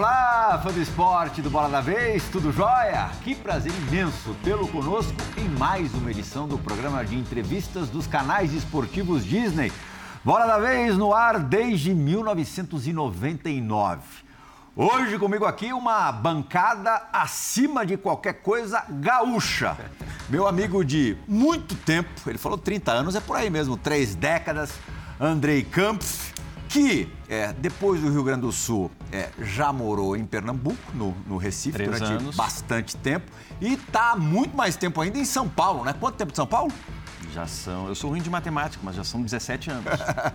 Olá, fã do esporte do Bola da Vez, tudo jóia? Que prazer imenso tê-lo conosco em mais uma edição do programa de entrevistas dos canais esportivos Disney. Bola da Vez no ar desde 1999. Hoje comigo aqui uma bancada acima de qualquer coisa gaúcha. Meu amigo de muito tempo, ele falou 30 anos, é por aí mesmo, três décadas, Andrei Campos, que é, depois do Rio Grande do Sul é, já morou em Pernambuco, no, no Recife, Três durante anos. bastante tempo, e está muito mais tempo ainda em São Paulo, né? Quanto tempo de São Paulo? Já são. Eu sou ruim de matemática, mas já são 17 anos.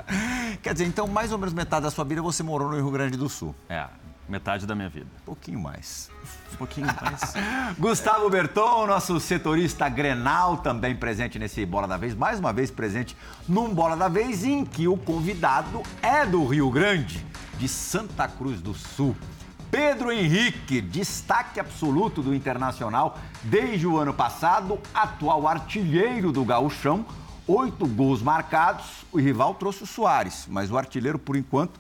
Quer dizer, então mais ou menos metade da sua vida você morou no Rio Grande do Sul. É, metade da minha vida. Um pouquinho mais. Um pouquinho mais. Gustavo Berton, nosso setorista Grenal, também presente nesse Bola da Vez, mais uma vez presente num Bola da Vez em que o convidado é do Rio Grande, de Santa Cruz do Sul. Pedro Henrique, destaque absoluto do Internacional desde o ano passado, atual artilheiro do Gauchão, oito gols marcados. O rival trouxe o Soares, mas o artilheiro, por enquanto,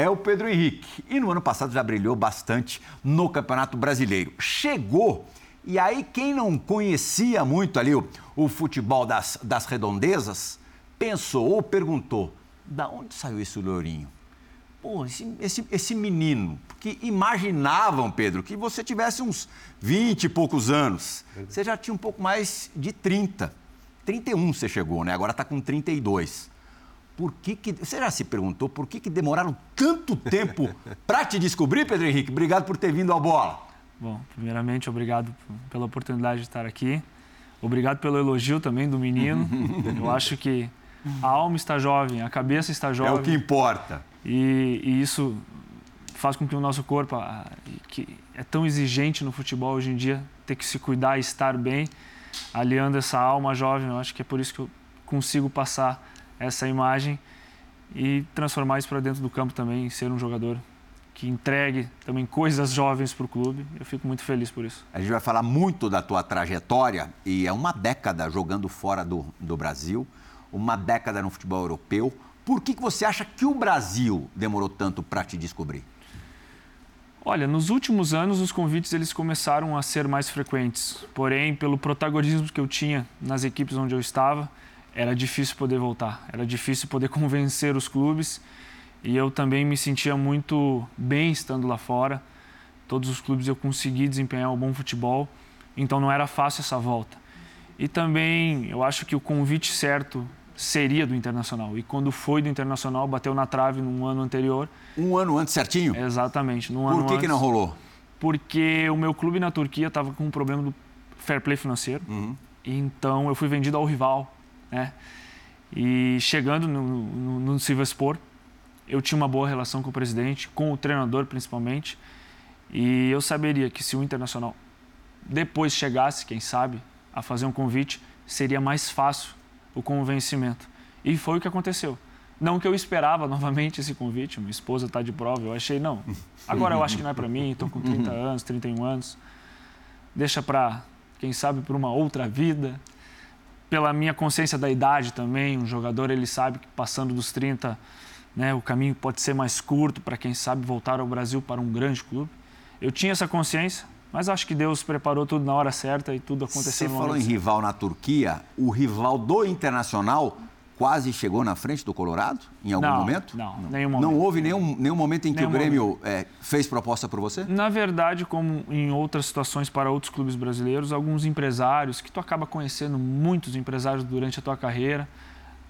é o Pedro Henrique. E no ano passado já brilhou bastante no Campeonato Brasileiro. Chegou, e aí quem não conhecia muito ali o, o futebol das, das redondezas, pensou ou perguntou, da onde saiu esse Lourinho? Pô, esse, esse, esse menino, porque imaginavam, Pedro, que você tivesse uns 20 e poucos anos. Você já tinha um pouco mais de 30. 31 você chegou, né? Agora está com 32. Por que, que você já se perguntou por que, que demoraram tanto tempo para te descobrir, Pedro Henrique? Obrigado por ter vindo ao bola. Bom, primeiramente, obrigado pela oportunidade de estar aqui. Obrigado pelo elogio também do menino. Eu acho que a alma está jovem, a cabeça está jovem. É o que importa. E, e isso faz com que o nosso corpo, que é tão exigente no futebol hoje em dia, ter que se cuidar e estar bem, aliando essa alma jovem, eu acho que é por isso que eu consigo passar essa imagem e transformar isso para dentro do campo também, ser um jogador que entregue também coisas jovens para o clube. Eu fico muito feliz por isso. A gente vai falar muito da tua trajetória e é uma década jogando fora do, do Brasil, uma década no futebol europeu. Por que, que você acha que o Brasil demorou tanto para te descobrir? Olha, nos últimos anos os convites eles começaram a ser mais frequentes. Porém, pelo protagonismo que eu tinha nas equipes onde eu estava, era difícil poder voltar. Era difícil poder convencer os clubes. E eu também me sentia muito bem estando lá fora. Todos os clubes eu consegui desempenhar um bom futebol. Então não era fácil essa volta. E também eu acho que o convite certo seria do Internacional. E quando foi do Internacional, bateu na trave num ano anterior. Um ano antes certinho? Exatamente. Num Por ano que, que não antes. rolou? Porque o meu clube na Turquia estava com um problema do fair play financeiro. Uhum. Então eu fui vendido ao rival. Né? E chegando no, no, no eu tinha uma boa relação com o presidente, com o treinador principalmente. E eu saberia que se o Internacional depois chegasse, quem sabe, a fazer um convite, seria mais fácil o convencimento. E foi o que aconteceu. Não que eu esperava novamente esse convite, minha esposa está de prova, eu achei, não. Agora eu acho que não é para mim, estou com 30 anos, 31 anos. Deixa para, quem sabe, para uma outra vida. Pela minha consciência da idade também, um jogador ele sabe que passando dos 30, né, o caminho pode ser mais curto para quem sabe voltar ao Brasil para um grande clube. Eu tinha essa consciência, mas acho que Deus preparou tudo na hora certa e tudo aconteceu Você falou em rival na Turquia, o rival do Internacional quase chegou na frente do Colorado em algum Não, momento? não, nenhum Não momento. houve nenhum, nenhum momento em que Nenhum o Grêmio é, fez proposta por você? Na verdade, como em outras situações para outros clubes brasileiros, alguns empresários, que tu acaba conhecendo muitos empresários durante a tua carreira,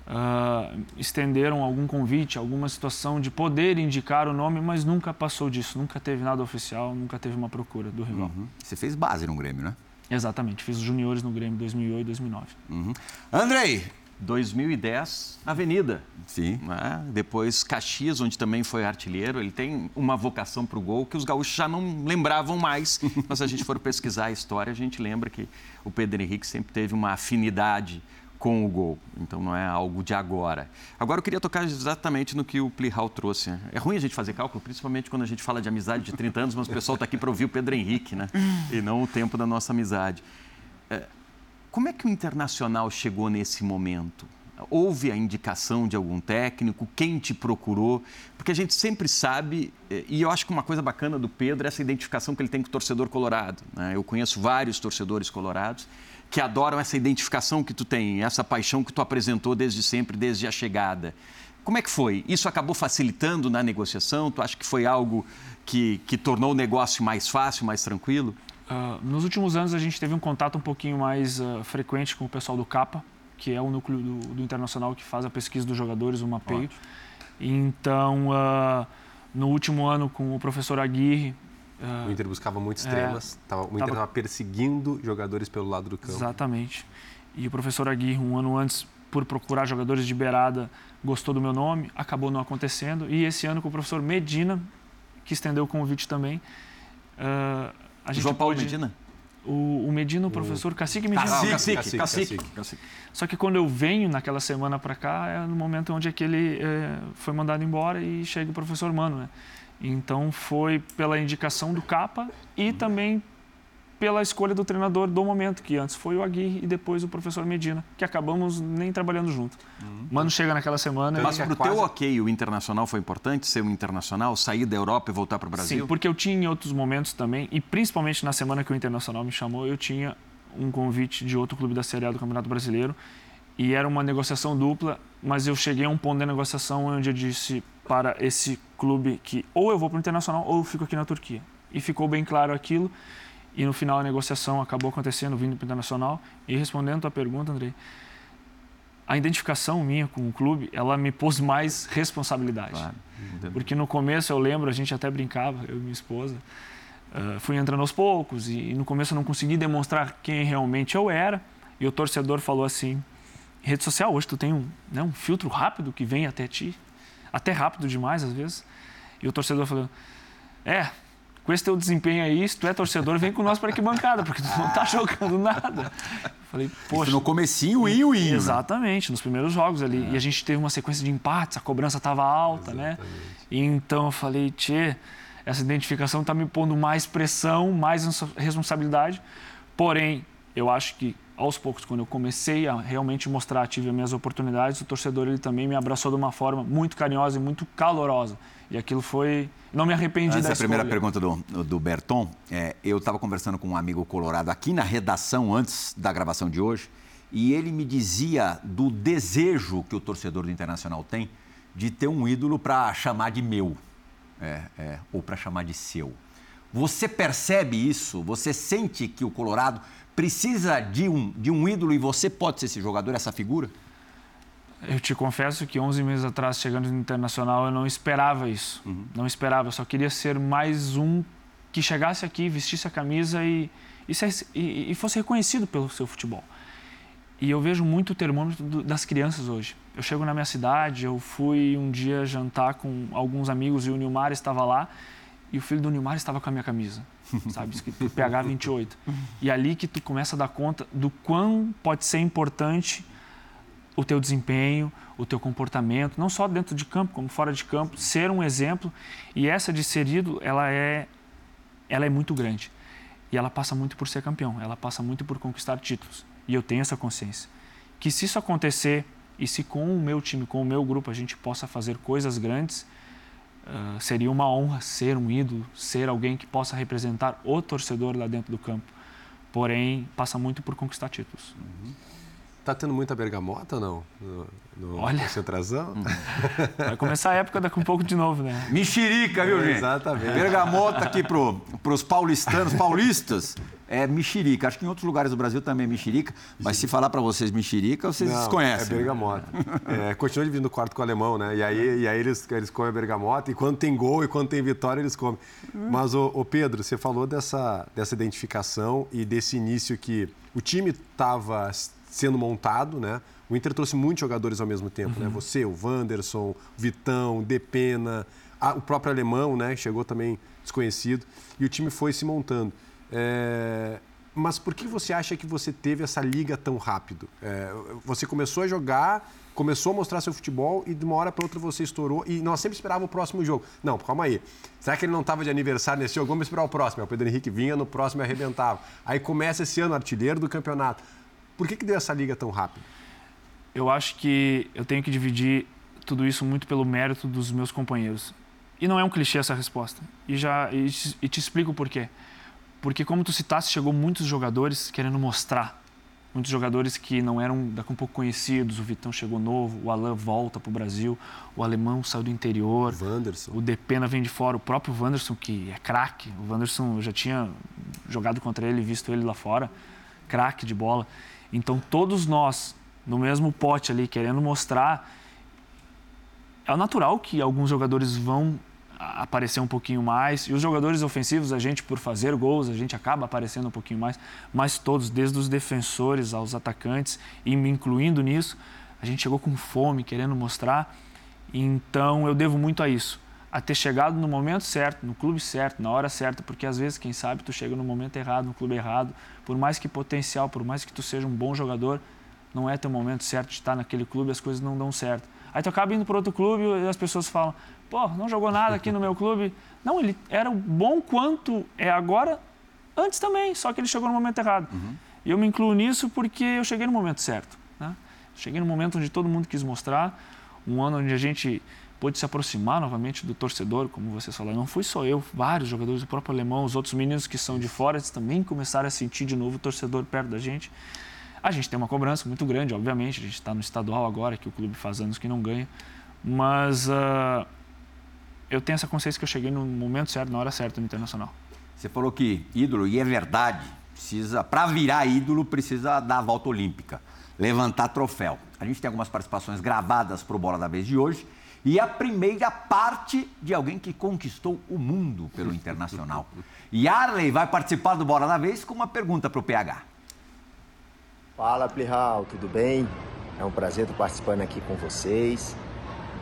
ah, estenderam algum convite, alguma situação de poder indicar o nome, mas nunca passou disso, nunca teve nada oficial, nunca teve uma procura do rival. Uhum. Você fez base no Grêmio, né? Exatamente, fiz os juniores no Grêmio 2008 2009. Uhum. Andrei! 2010, Avenida. Sim. né? Depois Caxias, onde também foi artilheiro. Ele tem uma vocação para o gol que os gaúchos já não lembravam mais. Mas se a gente for pesquisar a história, a gente lembra que o Pedro Henrique sempre teve uma afinidade com o gol. Então não é algo de agora. Agora eu queria tocar exatamente no que o Plihal trouxe. né? É ruim a gente fazer cálculo, principalmente quando a gente fala de amizade de 30 anos, mas o pessoal está aqui para ouvir o Pedro Henrique, né? E não o tempo da nossa amizade. É, como é que o Internacional chegou nesse momento? houve a indicação de algum técnico? Quem te procurou? Porque a gente sempre sabe, eh, e eu acho que uma coisa bacana do Pedro é essa identificação que ele tem com o torcedor colorado. Né? Eu conheço vários torcedores colorados que adoram essa identificação que tu tem, essa paixão que tu apresentou desde sempre, desde a chegada. Como é que foi? Isso acabou facilitando na negociação? Tu acha que foi algo que, que tornou o negócio mais fácil, mais tranquilo? Uh, nos últimos anos a gente teve um contato um pouquinho mais uh, frequente com o pessoal do CAPA, que é o núcleo do, do, Internacional que faz a pesquisa dos jogadores, o mapeio. Ótimo. Então, uh, no último ano com o professor Aguirre... o Inter buscava muito extremas, é, tava, o Inter estava perseguindo jogadores pelo lado do campo. Exatamente. E o professor Aguirre, um ano antes, por procurar jogadores de beirada, gostou do meu nome, acabou não acontecendo. E esse ano com o professor Medina, que estendeu o convite também, uh, a gente João Paulo pôde... Medina? O, o Medina, o professor Cacique Medina. Cacique, cacique, cacique, cacique, Só que quando eu venho naquela semana para cá, é no momento onde aquele é, foi mandado embora e chega o professor Mano, né? Então foi pela indicação do Capa e também pela escolha do treinador do momento, que antes foi o Aguirre e depois o professor Medina, que acabamos nem trabalhando junto. Uhum. Mano chega naquela semana... Mas para o quase... teu ok, o internacional foi importante, ser um internacional, sair da Europa e voltar para o Brasil? Sim, porque eu tinha em outros momentos também, e principalmente na semana que o Internacional me chamou, eu tinha um convite de outro clube da Série A do Campeonato Brasileiro, e era uma negociação dupla, mas eu cheguei a um ponto da negociação onde eu disse para esse clube que ou eu vou para o Internacional ou eu fico aqui na Turquia. E ficou bem claro aquilo. E no final a negociação acabou acontecendo, vindo para o Internacional. E respondendo a tua pergunta, Andrei, a identificação minha com o clube, ela me pôs mais responsabilidade. Claro. Porque no começo eu lembro, a gente até brincava, eu e minha esposa, uh, fui entrando aos poucos e, e, no começo eu não consegui demonstrar quem realmente eu era. E o torcedor falou assim: rede social, hoje tu tem um, né, um filtro rápido que vem até ti, até rápido demais às vezes. E o torcedor falou: é, com esse teu desempenho aí, se tu é torcedor, vem com nós para que bancada, porque tu não tá jogando nada. Falei, poxa. Isso no comecinho, o inho. Exatamente, nos primeiros jogos ali. É. E a gente teve uma sequência de empates, a cobrança estava alta, né? Exatamente. né? Então eu falei, tchê, essa identificação está me pondo mais pressão, mais responsabilidade. Porém, eu acho que aos poucos, quando eu comecei a realmente mostrar, tive as minhas oportunidades, o torcedor ele também me abraçou de uma forma muito carinhosa e muito calorosa. E aquilo foi. Não me arrependi Antes da primeira pergunta do, do Berton, é, eu estava conversando com um amigo colorado aqui na redação, antes da gravação de hoje, e ele me dizia do desejo que o torcedor do Internacional tem de ter um ídolo para chamar de meu, é, é, ou para chamar de seu. Você percebe isso? Você sente que o Colorado precisa de um, de um ídolo e você pode ser esse jogador, essa figura? Eu te confesso que 11 meses atrás, chegando no Internacional, eu não esperava isso. Uhum. Não esperava, eu só queria ser mais um que chegasse aqui, vestisse a camisa e, e, e, e fosse reconhecido pelo seu futebol. E eu vejo muito o termômetro do, das crianças hoje. Eu chego na minha cidade, eu fui um dia jantar com alguns amigos e o Nilmar estava lá e o filho do Nilmar estava com a minha camisa sabe? Escrito PH 28. E é ali que tu começa a dar conta do quão pode ser importante o teu desempenho, o teu comportamento, não só dentro de campo, como fora de campo, ser um exemplo. E essa de ser ídolo, ela é, ela é muito grande. E ela passa muito por ser campeão, ela passa muito por conquistar títulos. E eu tenho essa consciência. Que se isso acontecer e se com o meu time, com o meu grupo, a gente possa fazer coisas grandes, Uh, seria uma honra ser um ídolo, ser alguém que possa representar o torcedor lá dentro do campo. Porém, passa muito por conquistar títulos. Uhum. Tá tendo muita bergamota ou não? No, no Olha. Concentração? Uhum. Vai começar a época daqui um pouco de novo, né? Mexerica, viu, gente? Exatamente. Bergamota aqui pro, pros paulistanos, paulistas é mexerica. Acho que em outros lugares do Brasil também é mexerica, mas se falar para vocês mexerica, vocês Não, desconhecem. É bergamota. é, continua dividindo o quarto com o alemão, né? E aí, e aí eles, eles comem a bergamota, e quando tem gol e quando tem vitória, eles comem. Mas, ô, ô Pedro, você falou dessa, dessa identificação e desse início que o time estava sendo montado, né? O Inter trouxe muitos jogadores ao mesmo tempo, né? uhum. né? Você, o Wanderson, o Vitão, Depena, a, o próprio alemão, né? Chegou também desconhecido. E o time foi se montando. É, mas por que você acha que você teve essa liga tão rápido? É, você começou a jogar, começou a mostrar seu futebol e de uma hora para outra você estourou e nós sempre esperávamos o próximo jogo. Não, calma aí. Será que ele não estava de aniversário nesse jogo? Vamos esperar o próximo. O Pedro Henrique vinha, no próximo arrebentava. Aí começa esse ano, artilheiro do campeonato. Por que, que deu essa liga tão rápido? eu acho que eu tenho que dividir tudo isso muito pelo mérito dos meus companheiros. E não é um clichê essa resposta. E já e te, e te explico por quê. Porque como tu citaste, chegou muitos jogadores querendo mostrar. Muitos jogadores que não eram daqui um pouco conhecidos. O Vitão chegou novo, o Alain volta para o Brasil, o Alemão saiu do interior. O Wanderson. O Depena vem de fora. O próprio Wanderson, que é craque. O Wanderson, eu já tinha jogado contra ele, visto ele lá fora. Craque de bola. Então todos nós, no mesmo pote ali, querendo mostrar. É natural que alguns jogadores vão aparecer um pouquinho mais. E os jogadores ofensivos, a gente, por fazer gols, a gente acaba aparecendo um pouquinho mais. Mas todos, desde os defensores aos atacantes, e me incluindo nisso, a gente chegou com fome, querendo mostrar. Então eu devo muito a isso. A ter chegado no momento certo, no clube certo, na hora certa, porque às vezes, quem sabe, tu chega no momento errado, no clube errado. Por mais que potencial, por mais que tu seja um bom jogador, não é teu momento certo de estar naquele clube, as coisas não dão certo. Aí tu acaba indo para outro clube e as pessoas falam: pô, não jogou nada aqui no meu clube. Não, ele era bom quanto é agora, antes também, só que ele chegou no momento errado. Uhum. E eu me incluo nisso porque eu cheguei no momento certo. Né? Cheguei no momento onde todo mundo quis mostrar, um ano onde a gente pôde se aproximar novamente do torcedor, como você falou. Não fui só eu, vários jogadores, o próprio alemão, os outros meninos que são de fora, também começaram a sentir de novo o torcedor perto da gente. A gente tem uma cobrança muito grande, obviamente, a gente está no estadual agora, que o clube faz anos que não ganha, mas uh, eu tenho essa consciência que eu cheguei no momento certo, na hora certa no Internacional. Você falou que ídolo, e é verdade, precisa para virar ídolo precisa dar a volta olímpica, levantar troféu. A gente tem algumas participações gravadas para o Bola da Vez de hoje e a primeira parte de alguém que conquistou o mundo pelo Internacional. E Arley vai participar do Bola da Vez com uma pergunta para o PH. Fala, Plihal, tudo bem? É um prazer estar participando aqui com vocês.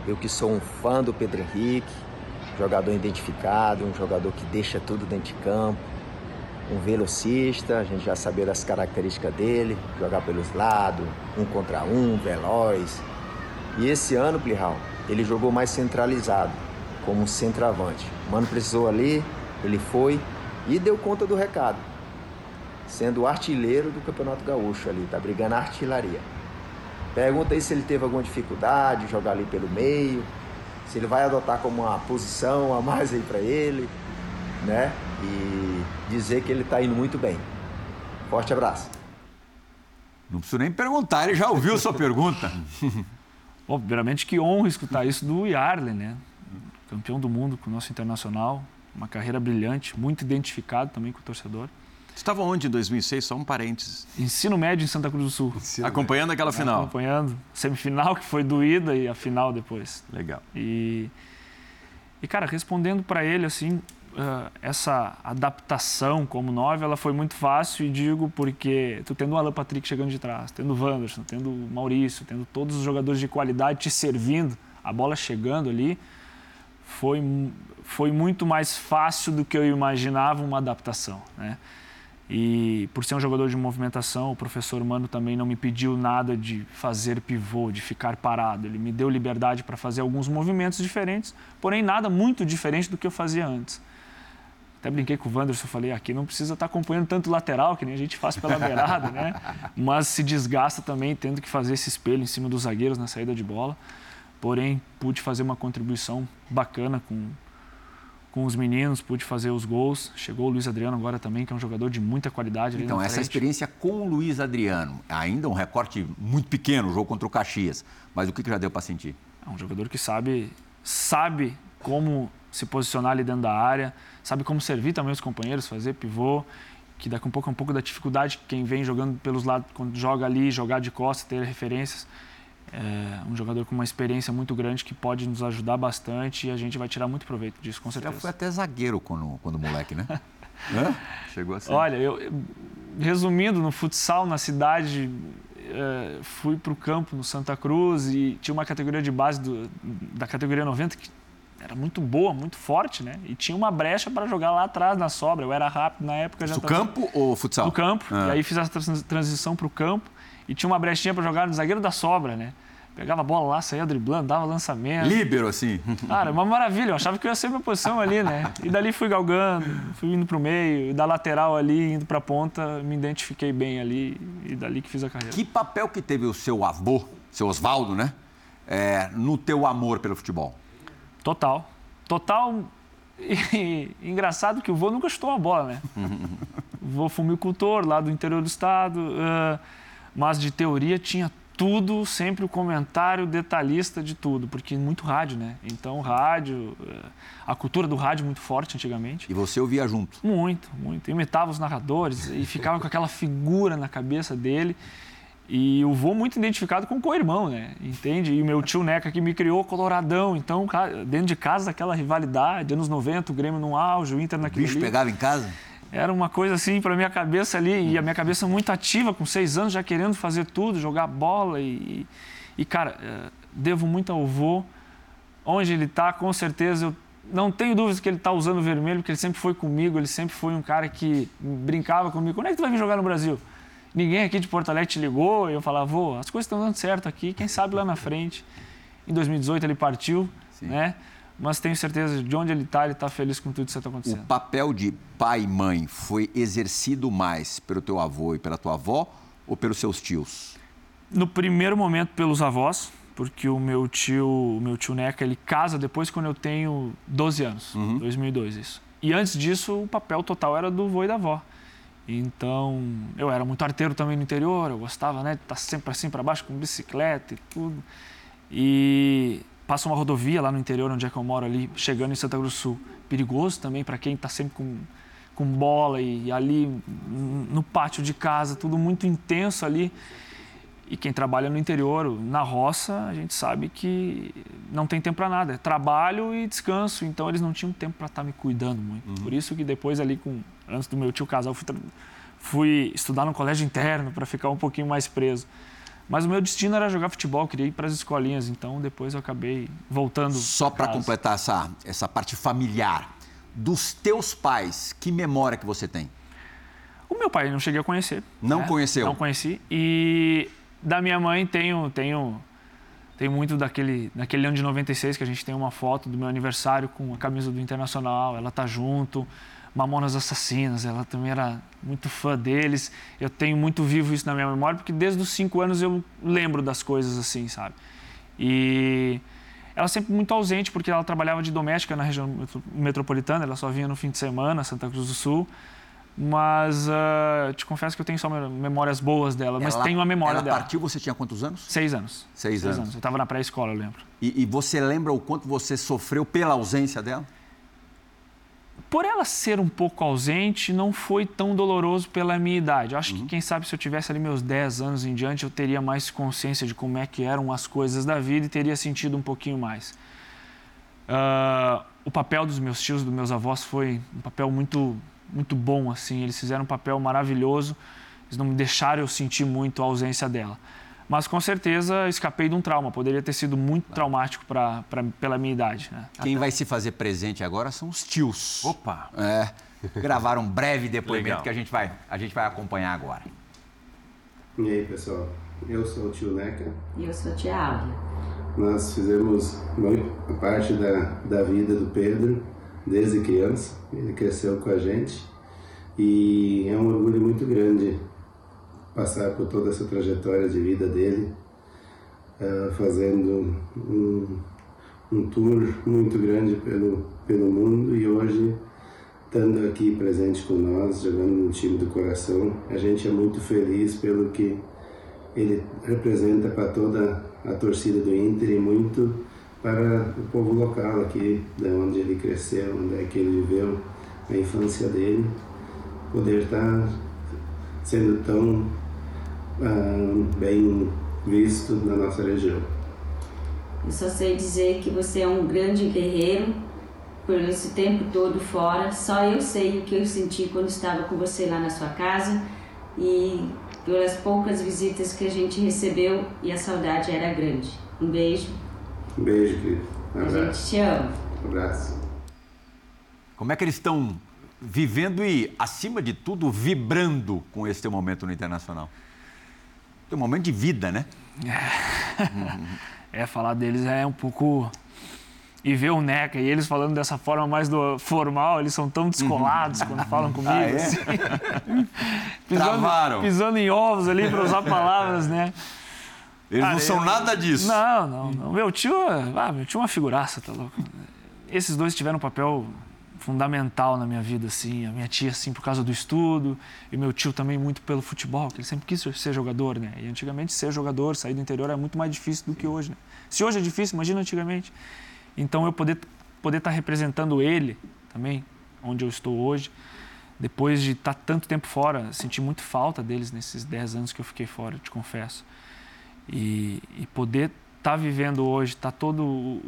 Eu que sou um fã do Pedro Henrique, jogador identificado, um jogador que deixa tudo dentro de campo, um velocista, a gente já sabia das características dele, jogar pelos lados, um contra um, veloz. E esse ano, Plihal, ele jogou mais centralizado, como um centroavante. O Mano precisou ali, ele foi e deu conta do recado, sendo o artilheiro do Campeonato Gaúcho ali, tá brigando a artilharia. Pergunta aí se ele teve alguma dificuldade de jogar ali pelo meio, se ele vai adotar como uma posição a mais aí para ele, né? E dizer que ele está indo muito bem. Forte abraço. Não preciso nem perguntar, ele já ouviu sua pergunta. Obviamente que honra escutar isso do Yarley, né? Campeão do mundo com o nosso internacional, uma carreira brilhante, muito identificado também com o torcedor. Estava onde em 2006? Só um parênteses. Ensino médio em Santa Cruz do Sul. Ensino Acompanhando médio. aquela final. Acompanhando. Semifinal, que foi doída, e a final depois. Legal. E, e cara, respondendo para ele, assim, uh, essa adaptação como nove, ela foi muito fácil, e digo porque tu tendo o Alan Patrick chegando de trás, tendo o Wanderson, tendo o Maurício, tendo todos os jogadores de qualidade te servindo, a bola chegando ali, foi, foi muito mais fácil do que eu imaginava uma adaptação, né? E por ser um jogador de movimentação, o professor Mano também não me pediu nada de fazer pivô, de ficar parado. Ele me deu liberdade para fazer alguns movimentos diferentes, porém nada muito diferente do que eu fazia antes. Até brinquei com o Wanderson, falei, aqui não precisa estar tá acompanhando tanto lateral, que nem a gente faz pela beirada, né? Mas se desgasta também tendo que fazer esse espelho em cima dos zagueiros na saída de bola. Porém, pude fazer uma contribuição bacana com com os meninos, pude fazer os gols. Chegou o Luiz Adriano agora também, que é um jogador de muita qualidade. então, essa experiência com o Luiz Adriano, ainda um recorte muito pequeno, o jogo contra o Caxias, mas o que, que já deu para sentir? É um jogador que sabe, sabe como se posicionar ali dentro da área, sabe como servir também os companheiros, fazer pivô, que daqui a um pouco é um pouco da dificuldade quem vem jogando pelos lados, quando joga ali, jogar de costas, ter referências. É um jogador com uma experiência muito grande que pode nos ajudar bastante e a gente vai tirar muito proveito disso, com certeza. Já foi até zagueiro quando, quando moleque, né? Chegou assim. Olha, eu, resumindo, no futsal na cidade, é, fui para o campo no Santa Cruz e tinha uma categoria de base do, da categoria 90 que era muito boa, muito forte, né? E tinha uma brecha para jogar lá atrás na sobra. Eu era rápido na época. Já Do tava... campo ou futsal? Do campo. Ah. E aí fiz a transição para o campo e tinha uma brechinha para jogar no zagueiro da sobra, né? Pegava a bola lá, saía driblando, dava lançamento. Líbero, assim. Cara, uma maravilha. Eu achava que eu ia ser minha posição ali, né? E dali fui galgando, fui indo pro meio, e da lateral ali, indo pra ponta, me identifiquei bem ali e dali que fiz a carreira. Que papel que teve o seu avô, seu Oswaldo, né? É, no teu amor pelo futebol? Total. Total. E, engraçado que o vô nunca chutou uma bola, né? o vô fumicultor lá do interior do estado, uh, mas de teoria tinha tudo, sempre o comentário detalhista de tudo, porque muito rádio, né? Então, rádio, a cultura do rádio muito forte antigamente. E você ouvia junto? Muito, muito. Imitava os narradores e ficava com aquela figura na cabeça dele. E o vô muito identificado com o co-irmão, né? Entende? E o meu tio Neca que me criou coloradão. Então, dentro de casa, aquela rivalidade, anos 90, o Grêmio no auge, o Inter naquele. O bicho ali. pegava em casa? Era uma coisa assim para minha cabeça ali, e a minha cabeça muito ativa, com seis anos, já querendo fazer tudo, jogar bola. E, e cara, eh, devo muito ao vô. Onde ele está, com certeza, eu não tenho dúvidas que ele está usando o vermelho, porque ele sempre foi comigo, ele sempre foi um cara que brincava comigo. Quando é que tu vai vir jogar no Brasil? Ninguém aqui de Porto Alegre te ligou, e eu falava, vô, as coisas estão dando certo aqui, quem sabe lá na frente. Em 2018 ele partiu, Sim. né? Mas tenho certeza de onde ele está, ele está feliz com tudo que está acontecendo. O papel de pai e mãe foi exercido mais pelo teu avô e pela tua avó ou pelos seus tios? No primeiro momento pelos avós, porque o meu tio, o meu tio Neca, ele casa depois quando eu tenho 12 anos, uhum. 2002 isso. E antes disso, o papel total era do avô e da avó. Então, eu era muito arteiro também no interior, eu gostava, né, de estar sempre assim para baixo com bicicleta e tudo. E passa uma rodovia lá no interior, onde é que eu moro ali, chegando em Santa Cruz do Sul. Perigoso também para quem está sempre com, com bola e, e ali no pátio de casa, tudo muito intenso ali. E quem trabalha no interior, na roça, a gente sabe que não tem tempo para nada. É trabalho e descanso. Então eles não tinham tempo para estar tá me cuidando muito. Uhum. Por isso que depois ali, com, antes do meu tio casar, eu fui, fui estudar no colégio interno para ficar um pouquinho mais preso. Mas o meu destino era jogar futebol, queria ir para as escolinhas. Então depois eu acabei voltando. Só para completar essa, essa parte familiar, dos teus pais, que memória que você tem? O meu pai não cheguei a conhecer. Não né? conheceu? Não conheci. E da minha mãe tenho, tenho, tenho muito daquele, daquele ano de 96 que a gente tem uma foto do meu aniversário com a camisa do Internacional, ela tá junto. Mamonas Assassinas, ela também era muito fã deles. Eu tenho muito vivo isso na minha memória, porque desde os cinco anos eu lembro das coisas assim, sabe? E ela sempre muito ausente, porque ela trabalhava de doméstica na região metropolitana, ela só vinha no fim de semana, Santa Cruz do Sul. Mas uh, te confesso que eu tenho só memórias boas dela, mas ela, tenho a memória ela dela. Ela partiu, você tinha quantos anos? Seis anos. Seis, Seis anos. anos. Eu estava na pré-escola, eu lembro. E, e, você lembra o quanto você sofreu pela ausência dela? Por ela ser um pouco ausente, não foi tão doloroso pela minha idade. Acho uhum. que, quem sabe, se eu tivesse ali meus 10 anos em diante, eu teria mais consciência de como é que eram as coisas da vida e teria sentido um pouquinho mais. Uh, o papel dos meus tios, dos meus avós, foi um papel muito muito bom, assim. Eles fizeram um papel maravilhoso. Eles não me deixaram eu sentir muito a ausência dela. Mas com certeza escapei de um trauma. Poderia ter sido muito traumático pra, pra pela minha idade. Né? Quem Até... vai se fazer presente agora são os tios. Opa! É, gravaram um breve depoimento Legal. que a gente, vai, a gente vai acompanhar agora. E aí, pessoal? Eu sou o tio Neca. E eu sou a tia Áurea. Nós fizemos muito parte da, da vida do Pedro desde criança. Ele cresceu com a gente e é um orgulho muito grande passar por toda essa trajetória de vida dele, uh, fazendo um, um tour muito grande pelo, pelo mundo e hoje estando aqui presente com nós, jogando no time do coração. A gente é muito feliz pelo que ele representa para toda a torcida do Inter e muito para o povo local aqui, de onde ele cresceu, onde é que ele viveu a infância dele, poder estar sendo tão bem visto na nossa região. Eu só sei dizer que você é um grande guerreiro por esse tempo todo fora. Só eu sei o que eu senti quando estava com você lá na sua casa e pelas poucas visitas que a gente recebeu e a saudade era grande. Um beijo um beijo, querido. Um abraço. A gente te ama. Um abraço. Como é que eles estão vivendo e, acima de tudo, vibrando com esse teu momento no Internacional? Tem um momento de vida, né? É, falar deles é um pouco. E ver o Neca e eles falando dessa forma mais do formal, eles são tão descolados quando falam comigo. Ah, é? assim. pisando, Travaram. pisando em ovos ali para usar palavras, né? Eles não Cara, são eu- nada disso. Não, não, não. Meu tio, ah, meu tio é uma figuraça, tá louco? Esses dois tiveram um papel fundamental na minha vida, assim. A minha tia, assim, por causa do estudo, e meu tio também muito pelo futebol, que ele sempre quis ser jogador, né? E antigamente ser jogador, sair do interior é muito mais difícil do que hoje, né? Se hoje é difícil, imagina antigamente. Então eu poder poder estar representando ele também, onde eu estou hoje, depois de estar tanto tempo fora, senti muito falta deles nesses 10 anos que eu fiquei fora, te confesso. E, e poder estar vivendo hoje, tá todo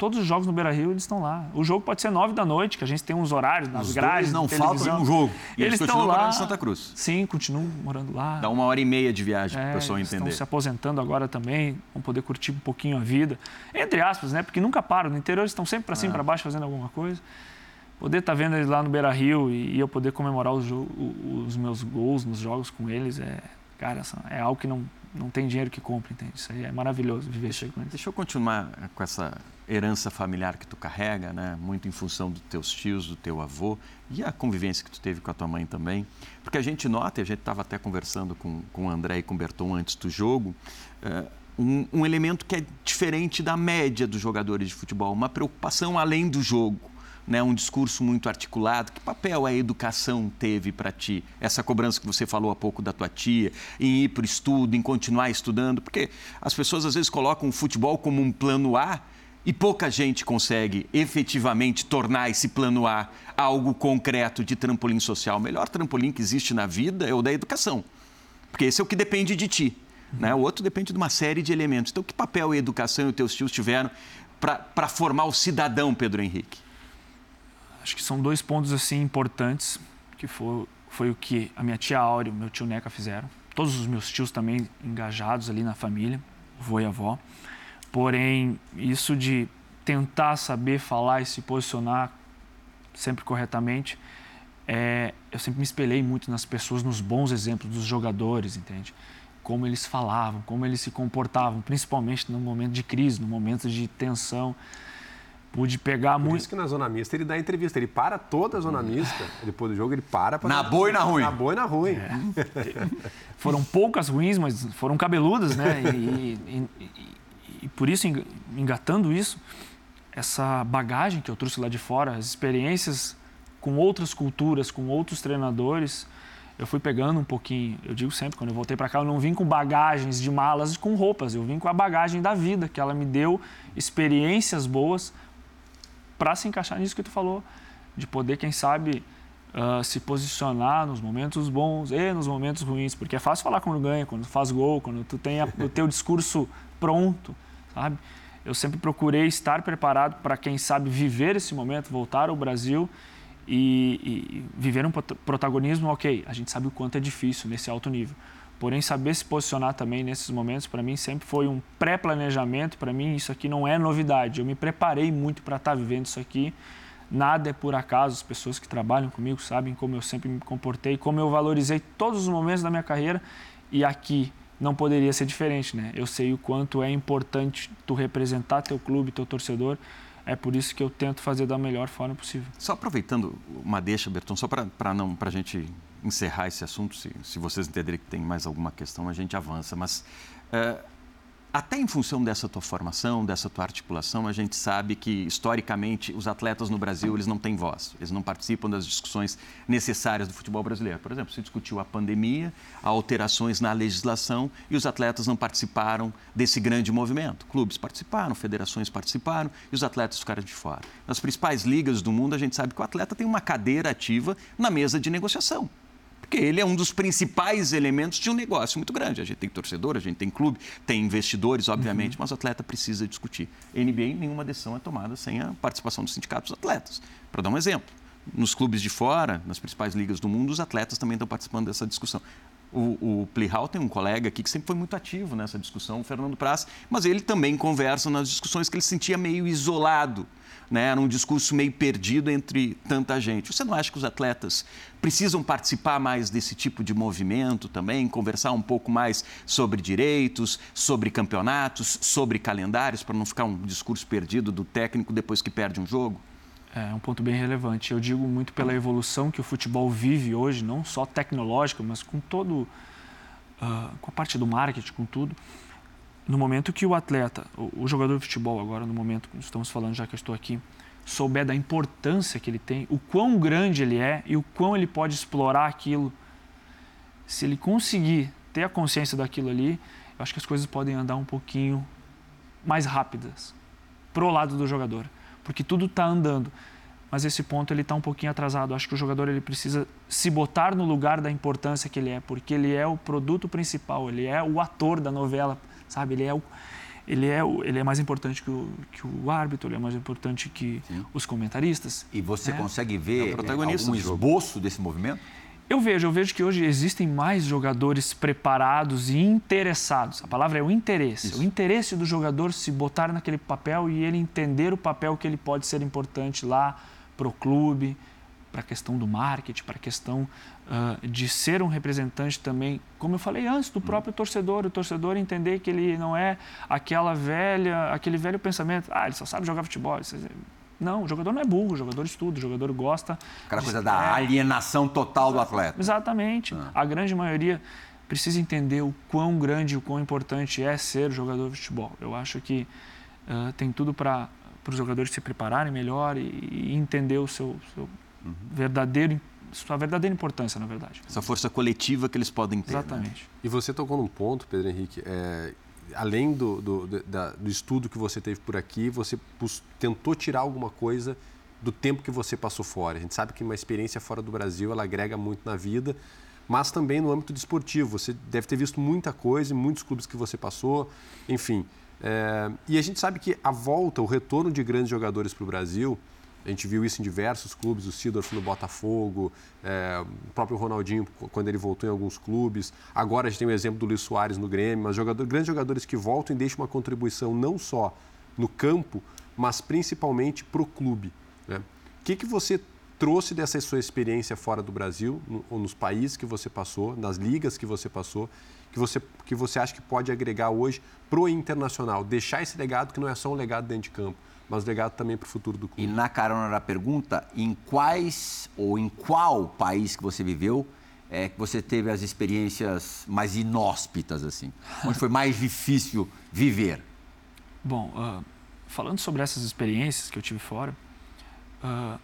todos os jogos no Beira Rio eles estão lá. O jogo pode ser nove da noite, que a gente tem uns horários nas Os grades. dois não faltam um jogo. E eles Eles continuam lá. morando em Santa Cruz. Sim, continuam morando lá. Dá uma hora e meia de viagem para É, o pessoal entender. Estão se aposentando agora também, vão poder curtir um pouquinho a vida. Entre aspas, né? Porque nunca param. No interior eles estão sempre para É. cima e para baixo fazendo alguma coisa. Poder estar vendo eles lá no Beira Rio e, eu poder comemorar os, os meus gols nos jogos com eles é, cara, é algo que não, não tem dinheiro que compre, entende? Isso aí é maravilhoso viver eles. Deixa eu continuar com essa herança familiar que tu carrega, né? Muito em função dos teus tios, do teu avô e a convivência que tu teve com a tua mãe também. Porque a gente nota, e a gente estava até conversando com, com o André e com o Berton antes do jogo, eh, um, um elemento que é diferente da média dos jogadores de futebol, uma preocupação além do jogo. Né, um discurso muito articulado. Que papel a educação teve para ti? Essa cobrança que você falou há pouco da tua tia, em ir para o estudo, em continuar estudando? Porque as pessoas às vezes colocam o futebol como um plano A e pouca gente consegue efetivamente tornar esse plano A algo concreto de trampolim social. O melhor trampolim que existe na vida é o da educação, porque esse é o que depende de ti. Né? O outro depende de uma série de elementos. Então, que papel a educação e os teus tios tiveram para formar o cidadão, Pedro Henrique? Acho que são dois pontos assim importantes, que foi, foi o que a minha tia Áurea e o meu tio Neca fizeram. Todos os meus tios também engajados ali na família, o vô e avó. Porém, isso de tentar saber falar e se posicionar sempre corretamente, é, eu sempre me espelhei muito nas pessoas, nos bons exemplos dos jogadores, entende? Como eles falavam, como eles se comportavam, principalmente no momento de crise, no momento de tensão. Pude pegar Por muito. isso que na zona mista ele dá entrevista. Ele para toda a zona mista, dedepois do jogo, ele para para. Na boa e na ruim. Na boa e na ruim. foram poucas ruins, mas foram cabeludas, né? E, e- e- e por isso, enga- engatando isso, essa bagagem que eu trouxe lá de fora, as experiências com outras culturas, com outros treinadores, eu fui pegando um pouquinho. Eu digo sempre, quando eu voltei para cá, eu não vim com bagagens de malas com roupas, eu vim com a bagagem da vida, que ela me deu experiências boas para se encaixar nisso que tu falou, de poder, quem sabe, ah, se posicionar nos momentos bons e nos momentos ruins, porque é fácil falar quando ganha, quando faz gol, quando tu tem a- o teu discurso pronto, sabe? Eu sempre procurei estar preparado para, quem sabe, viver esse momento, voltar ao Brasil e, e viver um prota- protagonismo, ok, a gente sabe o quanto é difícil nesse alto nível. Porém, saber se posicionar também nesses momentos, para mim, sempre foi um pré-planejamento. Para mim, isso aqui não é novidade. Eu me preparei muito para estar vivendo isso aqui. Nada é por acaso. As pessoas que trabalham comigo sabem como eu sempre me comportei, como eu valorizei todos os momentos da minha carreira. E aqui não poderia ser diferente, né? Eu sei o quanto é importante tu representar teu clube, teu torcedor. É por isso que eu tento fazer da melhor forma possível. Só aproveitando uma deixa, Berton, só para não para a gente encerrar esse assunto, se, se vocês entenderem que tem mais alguma questão, a gente avança. Mas eh, até em função dessa tua formação, dessa tua articulação, a gente sabe que historicamente os atletas no Brasil eles não têm voz, eles não participam das discussões necessárias do futebol brasileiro. Por exemplo, se discutiu a pandemia, alterações na legislação e os atletas não participaram desse grande movimento. Clubes participaram, federações participaram e os atletas ficaram de fora. Nas principais ligas do mundo, a gente sabe que o atleta tem uma cadeira ativa na mesa de negociação. Porque ele é um dos principais elementos de um negócio muito grande. A gente tem torcedor, a gente tem clube, tem investidores, obviamente, mas o atleta precisa discutir. NBA, nenhuma decisão é tomada sem a participação dos sindicatos dos atletas. Para dar um exemplo, nos clubes de fora, nas principais ligas do mundo, os atletas também estão participando dessa discussão. O, o Plihal tem um colega aqui que sempre foi muito ativo nessa discussão, o Fernando Praz, mas ele também conversa nas discussões que ele se sentia meio isolado, né? era um discurso meio perdido entre tanta gente. Você não acha que os atletas precisam participar mais desse tipo de movimento também, conversar um pouco mais sobre direitos, sobre campeonatos, sobre calendários, para não ficar um discurso perdido do técnico depois que perde um jogo? É um ponto bem relevante. Eu digo muito pela evolução que o futebol vive hoje, não só tecnológica, mas com todo, uh, com a parte do marketing, com tudo. No momento que o atleta, o, o jogador de futebol agora, no momento que estamos falando, já que eu estou aqui, souber da importância que ele tem, o quão grande ele é e o quão ele pode explorar aquilo, se ele conseguir ter a consciência daquilo ali, eu acho que as coisas podem andar um pouquinho mais rápidas pro lado do jogador porque tudo está andando. Mas esse ponto ele está um pouquinho atrasado. Acho que o jogador ele precisa se botar no lugar da importância que ele é, porque ele é o produto principal, ele é o ator da novela, sabe? Ele é o, ele é, o, ele é mais importante que o, que o árbitro, ele é mais importante que Sim. os comentaristas. E você é. consegue ver é algum esboço desse movimento? Eu vejo, eu vejo que hoje existem mais jogadores preparados e interessados. A palavra é o interesse. Isso. O interesse do jogador se botar naquele papel e ele entender o papel que ele pode ser importante lá para o clube, para a questão do marketing, para a questão uh, de ser um representante também, como eu falei antes, do hum. próprio torcedor. O torcedor entender que ele não é aquela velha, aquele velho pensamento, ah, ele só sabe jogar futebol. Não, o jogador não é burro, o jogador estuda, o jogador gosta. Aquela coisa da é, alienação total do atleta. Exatamente. Ah. A grande maioria precisa entender o quão grande, o quão importante é ser jogador de futebol. Eu acho que uh, tem tudo para os jogadores se prepararem melhor e, e entender o seu, seu uhum. verdadeiro sua verdadeira importância, na verdade. Essa força coletiva que eles podem ter. Né? Exatamente. Né? E você tocou num ponto, Pedro Henrique, é, além do, do, do, estudo que você teve por aqui, você tentou tirar alguma coisa do tempo que você passou fora. A gente sabe que uma experiência fora do Brasil ela agrega muito na vida, mas também no âmbito desportivo. Você deve ter visto muita coisa muitos clubes que você passou, enfim. É, e a gente sabe que a volta, o retorno de grandes jogadores para o Brasil, a gente viu isso em diversos clubes, o Sidorf no Botafogo, é, o próprio Ronaldinho quando ele voltou em alguns clubes. Agora a gente tem o exemplo do Luiz Soares no Grêmio, mas jogador, grandes jogadores que voltam e deixam uma contribuição não só no campo, mas principalmente para o clube. Né? O que, que você trouxe dessa sua experiência fora do Brasil, no, nos países que você passou, nas ligas que você passou, que você, que você acha que pode agregar hoje para o internacional? Deixar esse legado que não é só um legado dentro de campo, mas legado também para o futuro do clube. E na carona da pergunta, em quais ou em qual país que você viveu é que você teve as experiências mais inóspitas, assim? Onde foi mais difícil viver? Bom, uh, falando sobre essas experiências que eu tive fora, uh,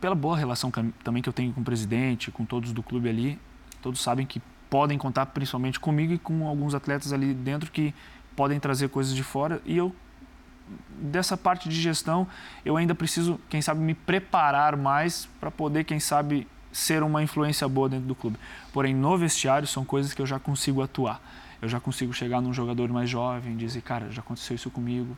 pela boa relação que, também que eu tenho com o presidente, com todos do clube ali, todos sabem que podem contar principalmente comigo e com alguns atletas ali dentro que podem trazer coisas de fora e eu dessa parte de gestão, eu ainda preciso, quem sabe, me preparar mais para poder, quem sabe, ser uma influência boa dentro do clube. Porém, no vestiário são coisas que eu já consigo atuar. Eu já consigo chegar num jogador mais jovem e dizer, cara, já aconteceu isso comigo.